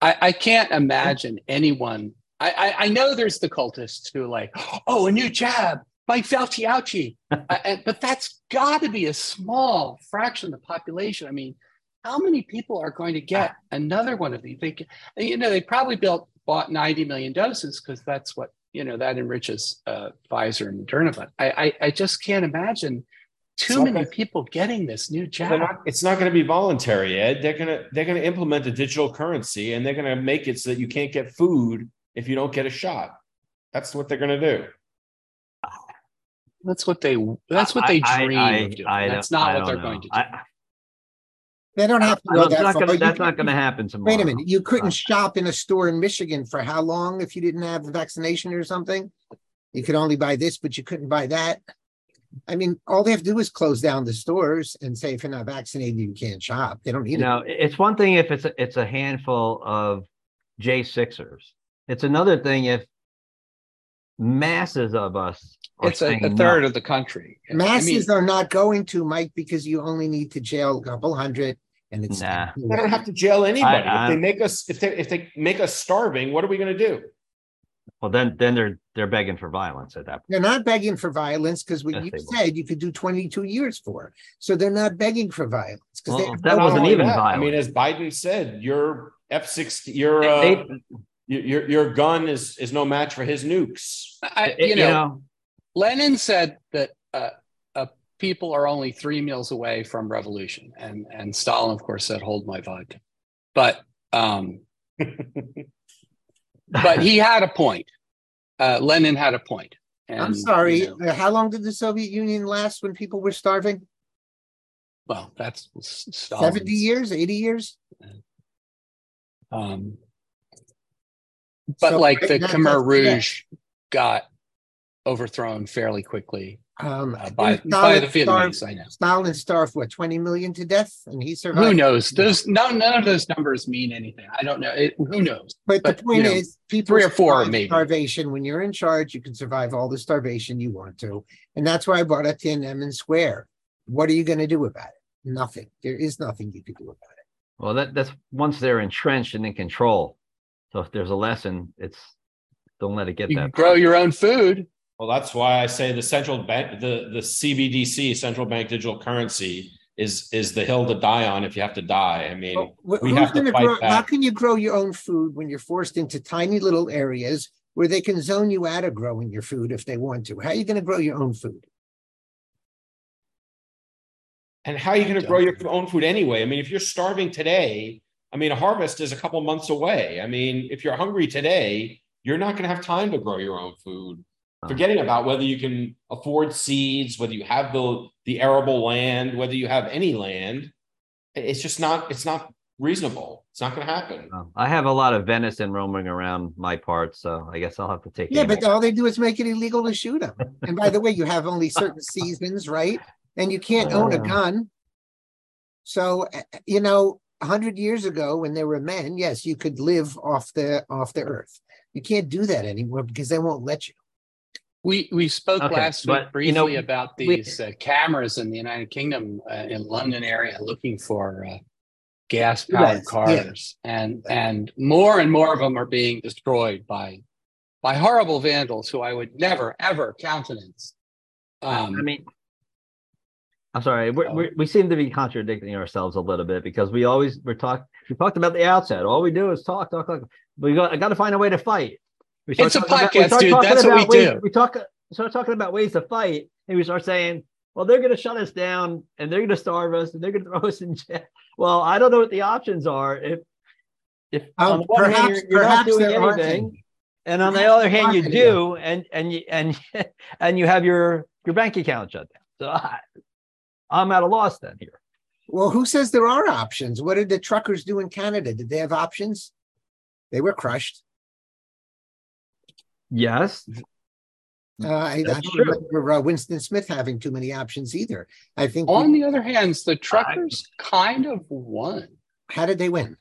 I, I can't imagine anyone. I, I, I, know there's the cultists who like, oh, a new jab, Mike Fauci ouchie. uh, but that's got to be a small fraction of the population. I mean, how many people are going to get another one of these? They, you know, they probably built bought 90 million doses because that's what you know that enriches uh, Pfizer and Moderna. But I, I, I just can't imagine too many gonna, people getting this new jab. Not, it's not going to be voluntary, Ed. They're gonna they're gonna implement a digital currency and they're gonna make it so that you can't get food if you don't get a shot. That's what they're gonna do. That's what they. That's what they dream I, I, of doing. I, that's not what they're know. going to do. they don't have to go that not far. Gonna, that's not going to happen tomorrow. Wait a minute. You couldn't uh, shop in a store in Michigan for how long if you didn't have the vaccination or something? You could only buy this, but you couldn't buy that. I mean, all they have to do is close down the stores and say if you're not vaccinated, you can't shop. They don't need you know, it. it's one thing if it's a, it's a handful of J Sixers. It's another thing if masses of us. It's a, a, third no. of the country. Masses I mean, are not going to, Mike, because you only need to jail a couple hundred, and it's nah. they don't have to jail anybody. I, if they make us, if they if they make us starving, what are we going to do? Well, then then they're they're begging for violence at that point. They're not begging for violence because what yes, you said you could do 22 years for. So they're not begging for violence because well, that wasn't even that. violent. I mean, as Biden said, your F-16, your uh, your your gun is is no match for his nukes. I, you, know, you, know, Lenin said that uh, uh, people are only three meals away from revolution, and and Stalin, of course, said, "Hold my vodka." But um, but he had a point. Uh, Lenin had a point. And, I'm sorry. You know, how long did the Soviet Union last when people were starving? Well, that's Stalin's. 70 years, 80 years. Um, but so like the Khmer Rouge got overthrown fairly quickly um, uh, by, by the Vietnamese. Starved, I know Stalin starved what twenty million to death, and he survived. Who knows? Those no, none of those numbers mean anything. I don't know. It, who knows? But, but the point you know, is, people three or four maybe starvation. When you're in charge, you can survive all the starvation you want to, and that's why I brought up Tiananmen Square. What are you going to do about it? Nothing. There is nothing you can do about it. Well, that that's once they're entrenched and in control. So if there's a lesson, it's don't let it get you that. Grow your own food. Well, that's why I say the central bank, the the CBDC, central bank digital currency, is is the hill to die on if you have to die. I mean, well, we have to fight grow, How can you grow your own food when you're forced into tiny little areas where they can zone you out of growing your food if they want to? How are you going to grow your own food? And how are you going to grow your own food anyway? I mean, if you're starving today, I mean, a harvest is a couple months away. I mean, if you're hungry today, you're not going to have time to grow your own food forgetting about whether you can afford seeds, whether you have the the arable land, whether you have any land. It's just not. It's not reasonable. It's not going to happen. I have a lot of venison roaming around my parts, so I guess I'll have to take. Yeah, but all they do is make it illegal to shoot them. and by the way, you have only certain seasons, right? And you can't own a gun. So eh, eh, you know, hundred years ago, when there were men, yes, you could live off the off the earth. You can't do that anymore because they won't let you. We we spoke okay, last week briefly you know, about these we, uh, cameras in the United Kingdom uh, in London area looking for uh, gas powered Yes, cars, and and more and more of them are being destroyed by by horrible vandals who I would never ever countenance. Um, I mean, I'm sorry. We're, So- we're, we seem to be contradicting ourselves a little bit because we always we're talk. We talked about the outset. All we do is talk, talk, talk. We got. I got to find a way to fight. It's a talking about- podcast, dude. That's what we ways- do. We talk. Start talking about ways to fight, and we start saying, "Well, they're going to shut us down, and they're going to starve us, and they're going to throw us in jail." Well, I don't know what the options are. If if on Um, the one hand you're, you're not doing aren't anything, any. and on the other hand, you do, and and you and and you have your your bank account shut down. So I, I'm at a loss then here. Well, who says there are options? What did the truckers do in Canada? Did they have options? They were crushed. Yes, Uh, I, I don't true. remember uh, Winston Smith having too many options either. I think. we- on the other hand, the truckers kind of won. how did they win?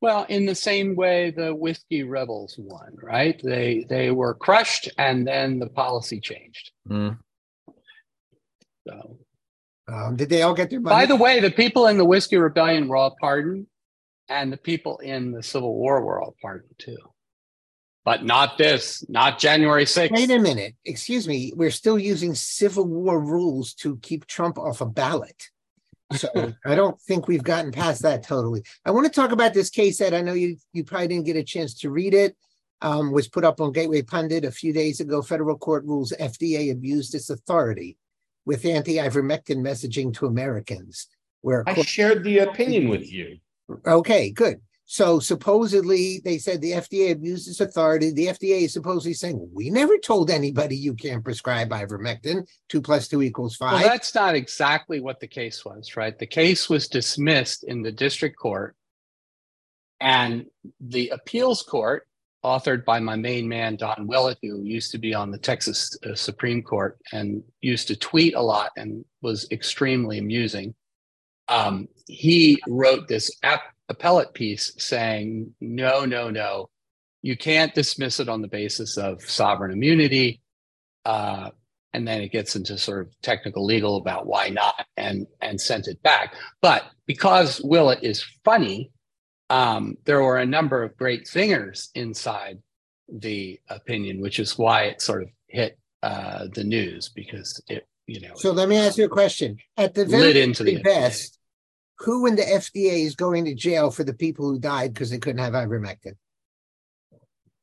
Well, in the same way the whiskey rebels won, right? They they were crushed, and then the policy changed. Mm. So, Um, did they all get their money? by the way, the people in the whiskey rebellion were all pardoned, and the people in the Civil War were all pardoned too. But not this, not January 6th. Wait a minute. Excuse me. We're still using Civil War rules to keep Trump off a ballot. So I don't think we've gotten past that totally. I want to talk about this case that I know you you probably didn't get a chance to read it. Um, was put up on Gateway Pundit a few days ago. Federal court rules FDA abused its authority with anti-ivermectin messaging to Americans. Where I shared the opinion with you. Okay, good. So supposedly they said the FDA abused its authority. The FDA is supposedly saying we never told anybody you can't prescribe ivermectin. Two plus two equals five. Well, that's not exactly what the case was, right? The case was dismissed in the district court, and the appeals court, authored by my main man Don Willett, who used to be on the Texas uh, Supreme Court and used to tweet a lot and was extremely amusing. Um, he wrote this ap- appellate piece saying, "No, no, no, you can't dismiss it on the basis of sovereign immunity." Uh, and then it gets into sort of technical legal about why not and and sent it back but because willett is funny um, there were a number of great singers inside the opinion which is why it sort of hit uh, the news because it you know So let me ask you a question. At the very into the best, who in the FDA is going to jail for the people who died because they couldn't have ivermectin?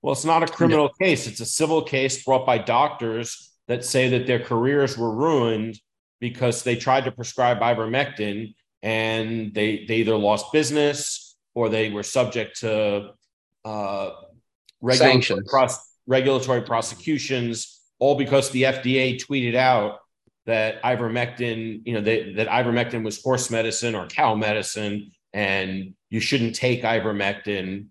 Well, it's not a criminal case. It's a civil case brought by doctors that say that their careers were ruined because they tried to prescribe ivermectin and they, they either lost business or they were subject to uh, regulatory, Sanctions. pros- regulatory prosecutions, all because the FDA tweeted out that ivermectin, you know, they, that ivermectin was horse medicine or cow medicine, and you shouldn't take ivermectin.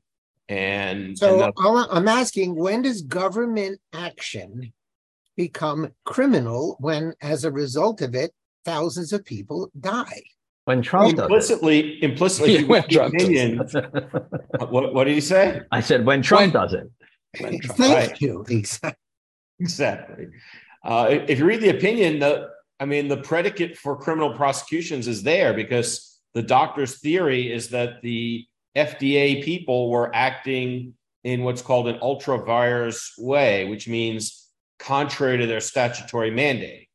And, and So the- I'm asking, when does government action become criminal when, as a result of it, thousands of people die? When Trump does implicitly, implicitly, Yeah, when read the Trump does it. What, what did he say? I said when Trump When- does it. when Trump- Thank Right. you. Exactly. Exactly. Uh, if if you read the opinion, the I mean, the predicate for criminal prosecutions is there because the doctor's theory is that the FDA people were acting in what's called an ultra vires way, which means contrary to their statutory mandate.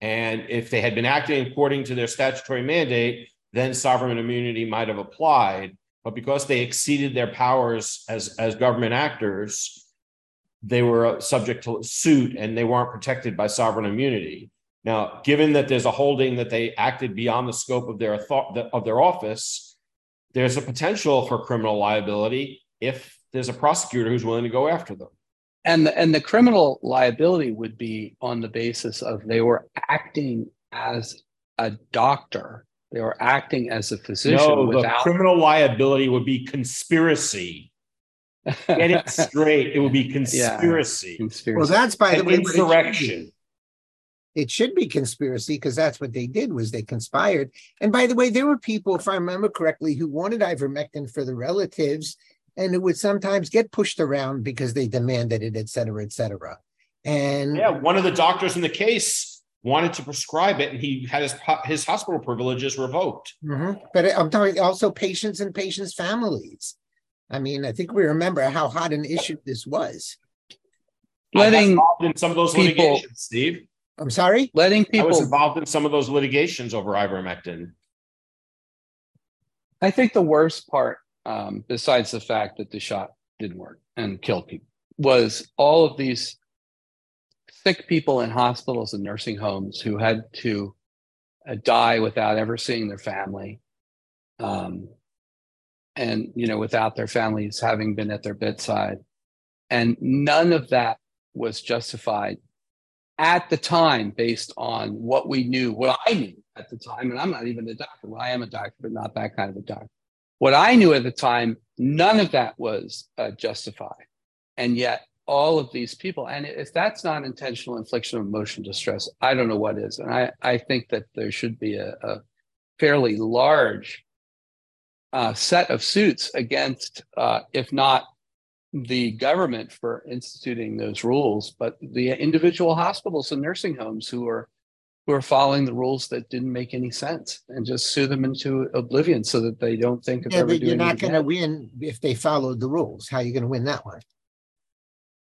And if they had been acting according to their statutory mandate, then sovereign immunity might have applied. But because they exceeded their powers as, as government actors, they were subject to suit and they weren't protected by sovereign immunity. Now, given that there's a holding that they acted beyond the scope of their of their office, there's a potential for criminal liability if there's a prosecutor who's willing to go after them. And the, and the criminal liability would be on the basis of they were acting as a doctor they were acting as a physician No, the criminal liability would be conspiracy. Get it straight. It would be conspiracy. conspiracy. Well, that's by the and way what it should be. insurrection. It should be conspiracy because that's what they did was they conspired. And by the way, there were people, if I remember correctly, who wanted ivermectin for the relatives, and it would sometimes get pushed around because they demanded it, et cetera, et cetera. And Yeah, one of the doctors in the case wanted to prescribe it, and he had his his hospital privileges revoked. Mm-hmm. But I'm talking also patients and patients' families. I mean, I think we remember how hot an issue this was. Letting in some of those people, litigations, Steve. I'm sorry. Letting people I was involved in some of those litigations over ivermectin. I think the worst part, um, besides the fact that the shot didn't work and killed people, was all of these sick people in hospitals and nursing homes who had to uh, die without ever seeing their family, um, and you know, without their families having been at their bedside, and none of that was justified at the time based on what we knew, what I knew at the time, and I'm not even a doctor. Well, I am a doctor, but not that kind of a doctor. What I knew at the time, none of that was uh, justified. And yet, all of these people, and if that's not intentional infliction of emotional distress, I don't know what is. And I, I think that there should be a, a fairly large uh, set of suits against, uh, if not the government for instituting those rules, but the individual hospitals and nursing homes who are who are following the rules that didn't make any sense and just sue them into oblivion so that they don't think of Yeah, ever but doing you're not going to win if they followed the rules. How are you going to win that one?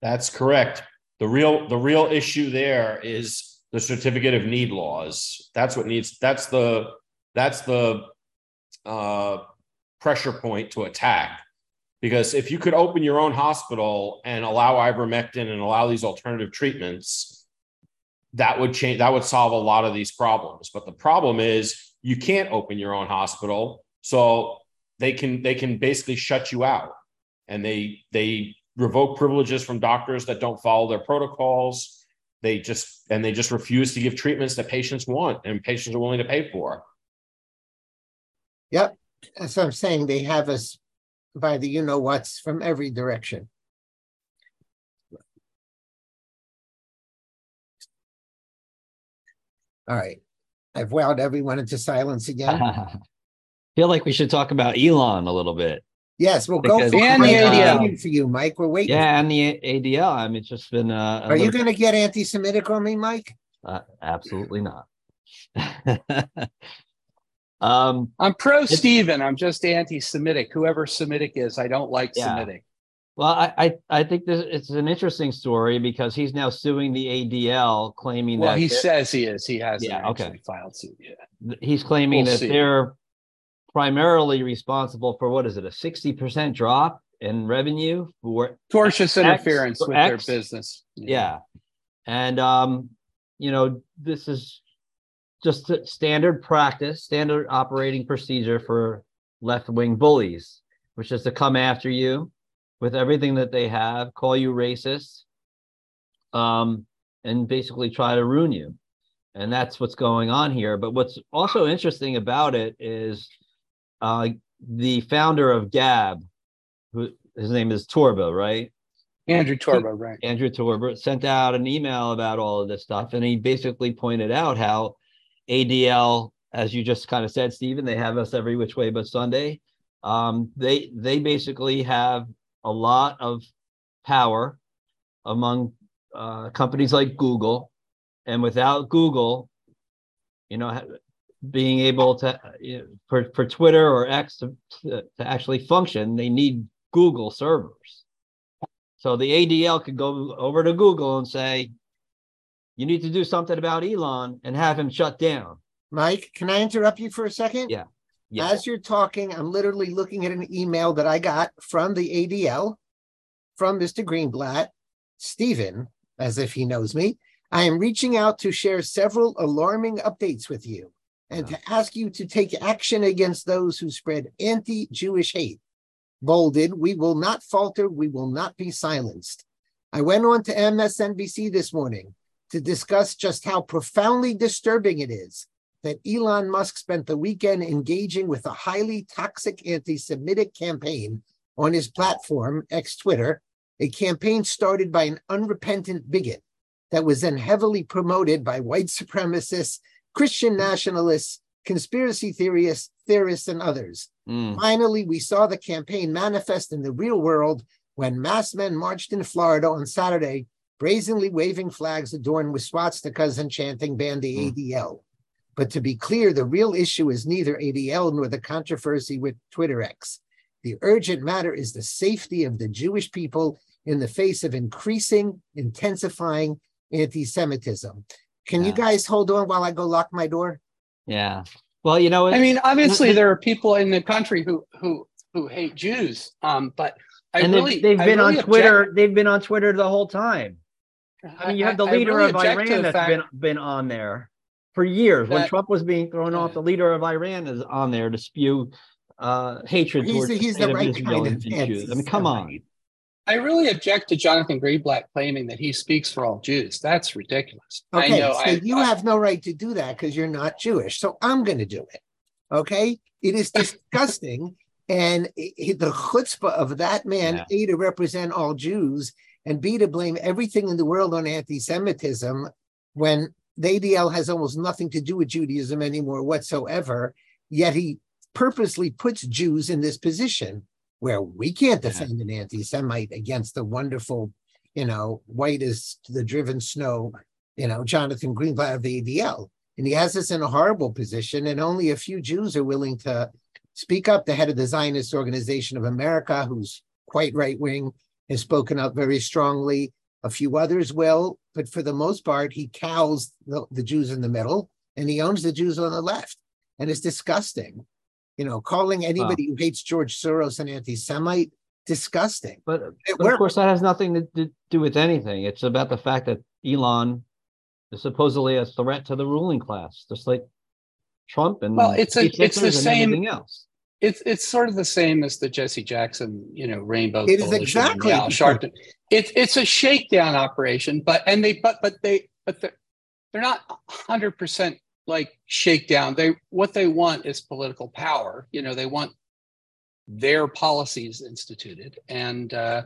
That's correct. The real the real issue there is the certificate of need laws. That's what needs. That's the that's the uh, pressure point to attack. Because if you could open your own hospital and allow ivermectin and allow these alternative treatments, that would change. That would solve a lot of these problems. But the problem is you can't open your own hospital, so they can they can basically shut you out, and they they revoke privileges from doctors that don't follow their protocols. They just and they just refuse to give treatments that patients want and patients are willing to pay for. Yep. What I'm saying. They have us by the you know what's from every direction. All right. I've wowed everyone into silence again. feel like we should talk about Elon a little bit. Yes, we'll go for, And the ADL. waiting for you, Mike. We're waiting. Yeah, and the ADL. I mean, it's just been. Uh, a Are you going to get anti-Semitic on me, Mike? Uh, absolutely not. um, I'm pro Stephen. I'm just anti-Semitic. Whoever Semitic is, I don't like Yeah. Semitic. Well, I, I I think this it's an interesting story because he's now suing the ADL, claiming Well, that he says he is. He hasn't Yeah, okay. actually filed suit yet. he's claiming We'll that see. they're primarily responsible for what is it a sixty percent drop in revenue for Tortious X- interference with X- their business. yeah and um you know this is just standard practice standard operating procedure for left-wing bullies which is to come after you with everything that they have call you racist um and basically try to ruin you and that's what's going on here but what's also interesting about it is uh the founder of gab who his name is torba right Andrew Torba, right? Andrew Torba sent out an email about all of this stuff, and he basically pointed out how ADL, as you just kind of said, Stephen, they have us every which way but Sunday. Um, they they basically have a lot of power among uh, companies like Google, and without Google, you know, being able to you know, for for Twitter or X to, to, to actually function, they need Google servers. So the ADL could go over to Google and say, you need to do something about Elon and have him shut down. Mike, can I interrupt you for a second? Yeah. Yeah. As you're talking, I'm literally looking at an email that I got from the ADL, from Mr. Greenblatt, Stephen, as if he knows me. I am reaching out to share several alarming updates with you and to oh. ask you to take action against those who spread anti Jewish hate. Bolded, we will not falter, we will not be silenced. I went on to MSNBC this morning to discuss just how profoundly disturbing it is that Elon Musk spent the weekend engaging with a highly toxic anti Semitic campaign on his platform, ex Twitter, a campaign started by an unrepentant bigot that was then heavily promoted by white supremacists, Christian nationalists, conspiracy theorists, theorists, and others. Mm. Finally, we saw the campaign manifest in the real world when mass men marched in Florida on Saturday brazenly waving flags adorned with swastikas and chanting ban the Hmm. ADL. But to be clear, the real issue is neither ADL nor the controversy with Twitter X. The urgent matter is the safety of the Jewish people in the face of increasing, intensifying anti Semitism. Can you guys hold on while I go lock my door? Yeah. Well, you know, I mean, obviously, there are people in the country who who who hate Jews. Um, but I and really, they've, they've been really on object- Twitter. They've been on Twitter the whole time. I mean, you have the I leader really of Iran that's been been on there for years. when Trump was being thrown off, the leader of Iran is on there to spew uh, hatred He's towards the- the, he's the of right Israel kind of Jews. I mean, come on. I really object to Jonathan Greenblatt claiming that he speaks for all Jews. That's ridiculous. Okay, I know. so I, you I- have no right to do that because you're not Jewish. So I'm going to do it. Okay, it is disgusting, and i- i- the chutzpah of that man, Yeah. a to represent all Jews, and b to blame everything in the world on anti-Semitism, when the ADL has almost nothing to do with Judaism anymore whatsoever. Yet he purposely puts Jews in this position where we can't defend an anti-Semite against the wonderful, you know, white as the driven snow you know, Jonathan Greenblatt of the ADL. And he has us in a horrible position, and only a few Jews are willing to speak up. The head of the Zionist Organization of America, who's quite right wing, has spoken up very strongly. A few others will, but for the most part, he cows the, the Jews in the middle and he owns the Jews on the left. And it's disgusting. You know, calling anybody who hates George Soros an anti Semite, disgusting. But, but of course, that has nothing to, to do with anything. It's about the fact that Elon is supposedly a threat to the ruling class, just like Trump and Well, it's a- it's the same- everything else. it's it's sort of the same as the Jesse Jackson, you know, Rainbow. It is exactly. Al Sharpton. It's it's a shakedown operation, but and they but but they but they're they're not hundred percent like shakedown. They what they want is political power. You know, they want their policies instituted, and uh,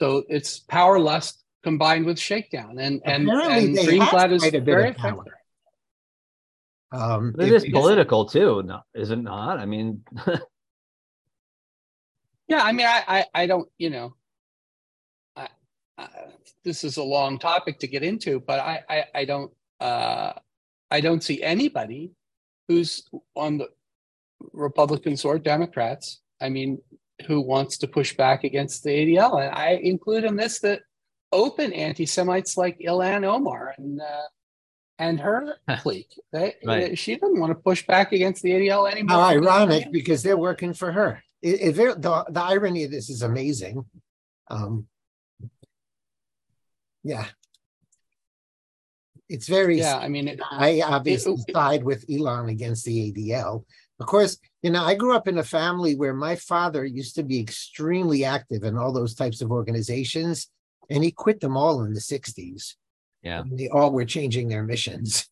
so it's power lust combined with shakedown. And and Apparently and they Greenblatt have is quite a bit very of power. effective. Um, But it if- political too, no, is it not? I mean, Yeah, I mean, I, I, I don't, you know, I, I, this is a long topic to get into, but I, I, I don't, uh, I don't see anybody who's on the Republicans or Democrats. I mean, who wants to push back against the ADL, and I include in this the open anti-Semites like Ilhan Omar and uh, and her clique. They, Right. she doesn't want to push back against the ADL anymore. How ironic because they're working for her. It, it the, the irony of this is amazing. Um, yeah. It's very, Yeah, I mean, it, I obviously it- side with Elon against the ADL. Of course, you know, I grew up in a family where my father used to be extremely active in all those types of organizations, and he quit them all in the 60s. Yeah. And They all were changing their missions.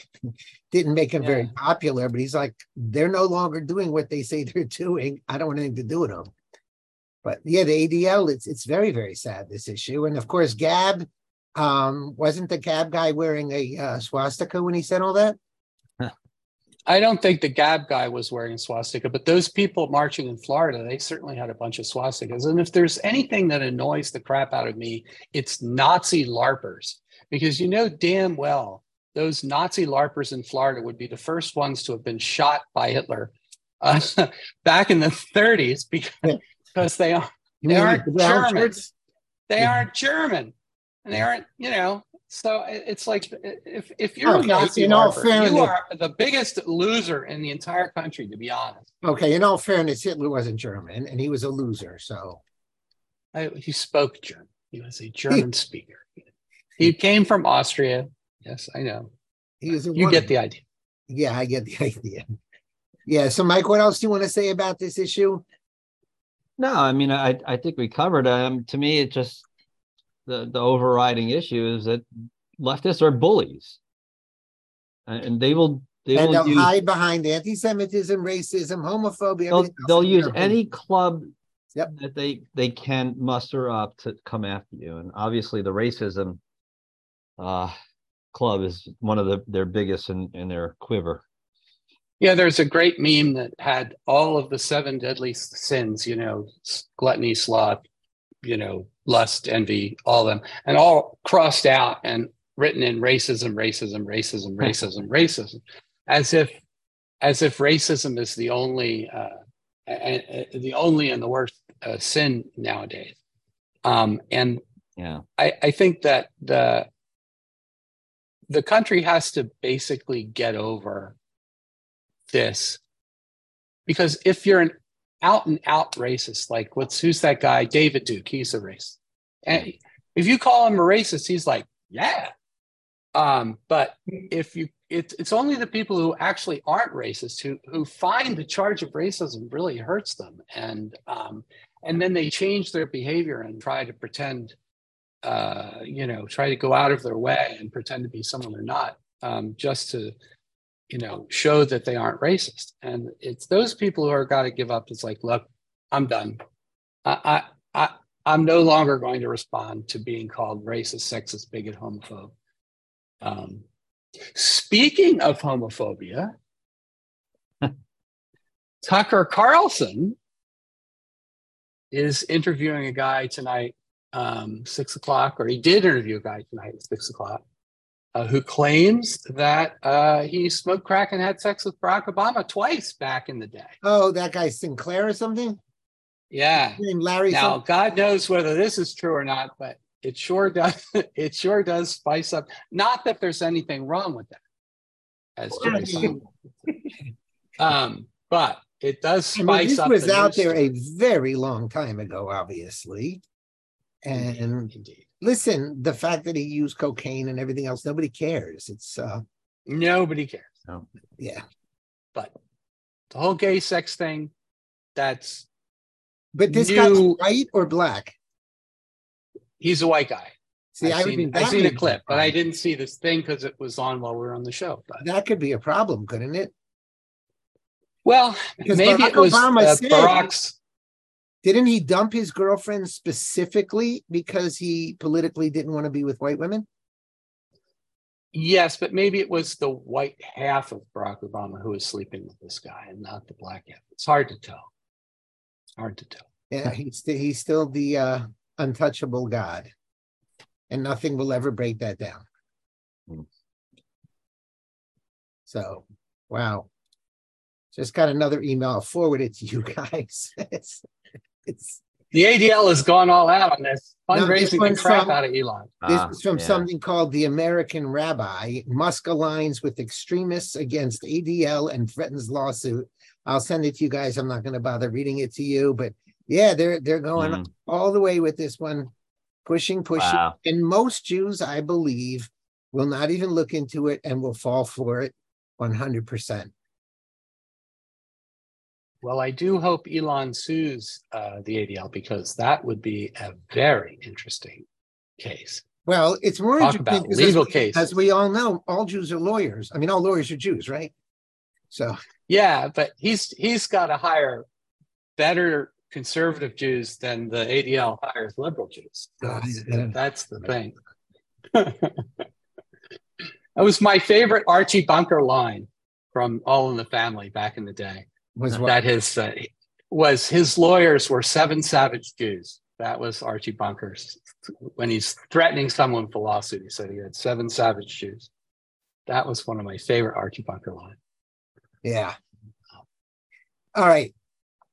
Didn't make him very popular, but he's like, they're no longer doing what they say they're doing. I don't want anything to do with them. But yeah, the ADL, it's it's very, very sad, this issue. And of course, Gab, um, wasn't the Gab guy wearing a uh, swastika when he said all that? I don't think the Gab guy was wearing a swastika, but those people marching in Florida, they certainly had a bunch of swastikas. And if there's anything that annoys the crap out of me, it's Nazi LARPers, because you know damn well those Nazi LARPers in Florida would be the first ones to have been shot by Hitler uh, back in the 30s because, because they are they aren't the brown Germans. shirts? they Yeah. aren't German and they aren't, you know. So it's like if if you're Okay, a Nazi in all fairness- you are the biggest loser in the entire country, to be honest. Okay, in all fairness, Hitler wasn't German and he was a loser. So I, he spoke German. He was a German speaker. He came from Austria. Yes, I know. he was a You get the idea. Yeah, I get the idea. Yeah. So, Mike, what else do you want to say about this issue? No, I mean, I I think we covered. Um, to me, it just the the overriding issue is that leftists are bullies, and, they will they and will they'll use hide behind anti-Semitism, racism, homophobia. they'll, they'll use any club Yep. that they they can muster up to come after you and obviously the racism uh club is one of the their biggest in in their quiver Yeah, there's a great meme that had all of the seven deadly sins, you know, gluttony, sloth, you know, lust, envy, all of them, and all crossed out and written in racism, racism, racism, racism, racism, as if as if racism is the only uh, the only and the worst uh, sin nowadays. Um, and Yeah. I, I think that the the country has to basically get over this because if you're an out and out racist, like what's who's that guy, David Duke, he's a racist. And if you call him a racist, he's like, yeah. Um, but if you it's it's only the people who actually aren't racist who who find the charge of racism really hurts them and um and then they change their behavior and try to pretend uh you know try to go out of their way and pretend to be someone they're not um just to you know show that they aren't racist. And it's those people who are got to give up. It's like look i'm done. I i, I i'm no longer going to respond to being called racist sexist bigot homophobe. Um Speaking of homophobia, Tucker Carlson is interviewing a guy tonight, um, six o'clock, or he did interview a guy tonight at six o'clock, uh, who claims that uh, he smoked crack and had sex with Barack Obama twice back in the day. Oh, that guy Sinclair or something? Yeah. Named Larry. Now, something? God knows whether this is true or not, but it sure does. It sure does spice up. Not that there's anything wrong with that, as said. um, but it does I mean, spice this up. This was the out there a very long time ago, obviously. And Indeed. Listen, the fact that he used cocaine and everything else, nobody cares. It's uh nobody cares. yeah. But the whole gay sex thing, that's But this You- guy's white or black? he's a white guy. See, I've I would seen, I've seen a would be clip, but I didn't see this thing because it was on while we were on the show. But that could be a problem, couldn't it? well, Because maybe Barack it was Obama uh, said- Barack's. Didn't he dump his girlfriend specifically because he politically didn't want to be with white women? Yes, but maybe it was the white half of Barack Obama who was sleeping with this guy and not the black half. It's hard to tell. It's hard to tell. Yeah, he's st- he's still the uh, untouchable God, and nothing will ever break that down. Hmm. So, wow, just got another email. I'll forward it to you guys. It's it's The ADL has gone all out on this, No, this fundraising the crap from- out of Elon. this Ah, is from yeah. something called the American Rabbi. Musk aligns with extremists against ADL and threatens lawsuit. I'll send it to you guys. I'm not going to bother reading it to you, but yeah, they're they're going Mm. all the way with this one, pushing, pushing. Wow. And most Jews, I believe, will not even look into it and will fall for it 100%. Well, I do hope Elon sues uh, the ADL because that would be a very interesting case. Well, it's more Talk interesting about legal as, we- cases. as we all know, all Jews are lawyers. I mean, all lawyers are Jews, right? So, Yeah, but he's he's got to hire better conservative Jews than the ADL hires liberal Jews. Uh, That's, yeah. that's the thing. that was my favorite Archie Bunker line from All in the Family back in the day. Was what? That his uh, was his lawyers were seven savage Jews. That was Archie Bunker's when he's threatening someone with a lawsuit. He said he had seven savage Jews. That was one of my favorite Archie Bunker lines. Yeah. All right.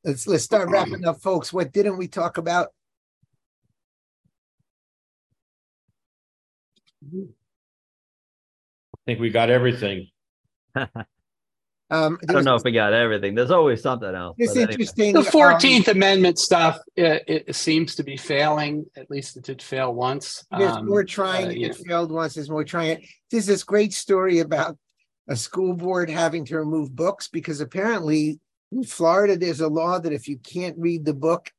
Let's let's start wrapping up, folks. What didn't we talk about? I think we got everything. Um, I don't know if we got everything. There's always something else. It's but anyway. interesting. The um, Fourteenth Amendment stuff it, it seems to be failing. At least it did fail once. There's Um, more trying. uh, you it know, failed once. There's more trying. it. There's this great story about a school board having to remove books because apparently in Florida there's a law that if you can't read the book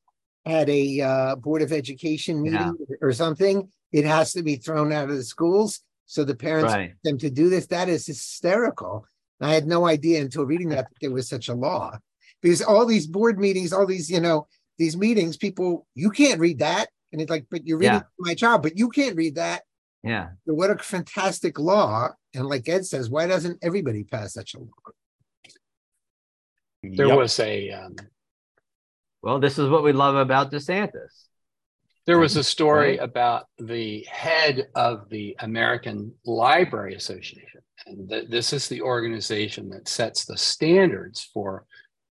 at a uh, board of education meeting or something, it has to be thrown out of the schools. So the parents Right. them to do this. That is hysterical. I had no idea until reading that, that there was such a law. Because all these board meetings, all these, you know, these meetings, people, you can't read that. And it's like, but you're reading Yeah. my child, but you can't read that. Yeah. So What a fantastic law. And like Ed says, why doesn't everybody pass such a law? there Yep. was a um, Well, this is what we love about DeSantis. There was a story about the head of the American Library Association. And th- this is the organization that sets the standards for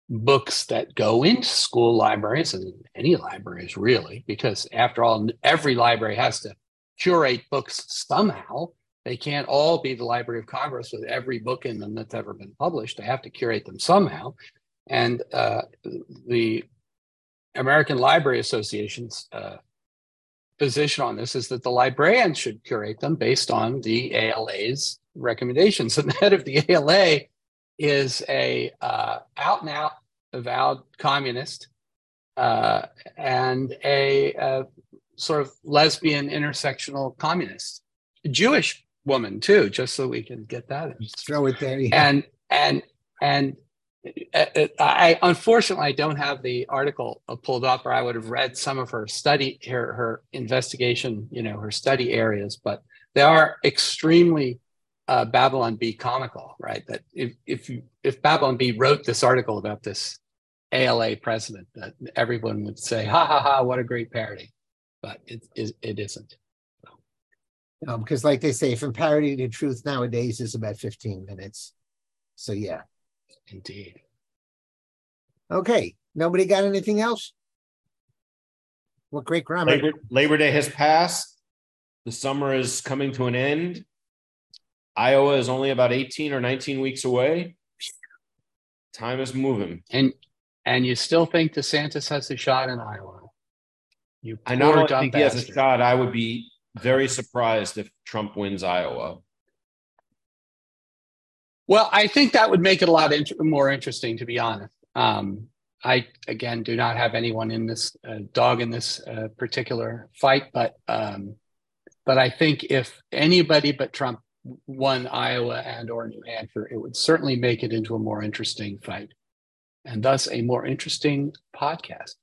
books that go into school libraries and any libraries, really, because after all, every library has to curate books somehow. They can't all be the Library of Congress with every book in them that's ever been published. They have to curate them somehow. And uh, the American Library Association's uh, position on this is that the librarians should curate them based on the ALA's recommendations. And the head of the ALA is a uh, out and out avowed communist uh, and a, a, sort of lesbian intersectional communist, a Jewish woman too, just so we can get that. In. Throw it there. Yeah. And and and uh, uh, I unfortunately I don't have the article pulled up, or I would have read some of her study, her her investigation, you know, her study areas. But they are extremely uh, Babylon Bee comical, right? That if if you, if Babylon Bee wrote this article about this ALA president, that everyone would say, "Ha ha ha! What a great parody," but it it, it isn't. Um, because, like they say, from parody to truth nowadays is about fifteen minutes. So yeah. Indeed. Okay. Nobody got anything else? What great grammar. Labor, Labor Day has passed. The summer is coming to an end. Iowa is only about 18 or 19 weeks away. Time is moving. And and you still think DeSantis has a shot in Iowa? You I not think bastard. he has a shot. I would be very surprised if Trump wins Iowa. Well, I think that would make it a lot more interesting, to be honest. Um, I again do not have anyone in this uh, dog in this uh, particular fight, but um, but I think if anybody but Trump won Iowa and or New Hampshire, it would certainly make it into a more interesting fight, and thus a more interesting podcast.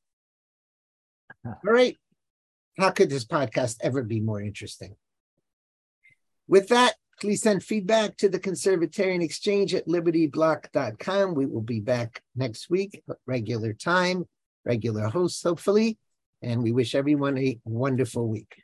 All right, how could this podcast ever be more interesting? With that, Please send feedback to the Conservatarian Exchange at libertyblock.com. We will be back next week, regular time, regular hosts, hopefully. And we wish everyone a wonderful week.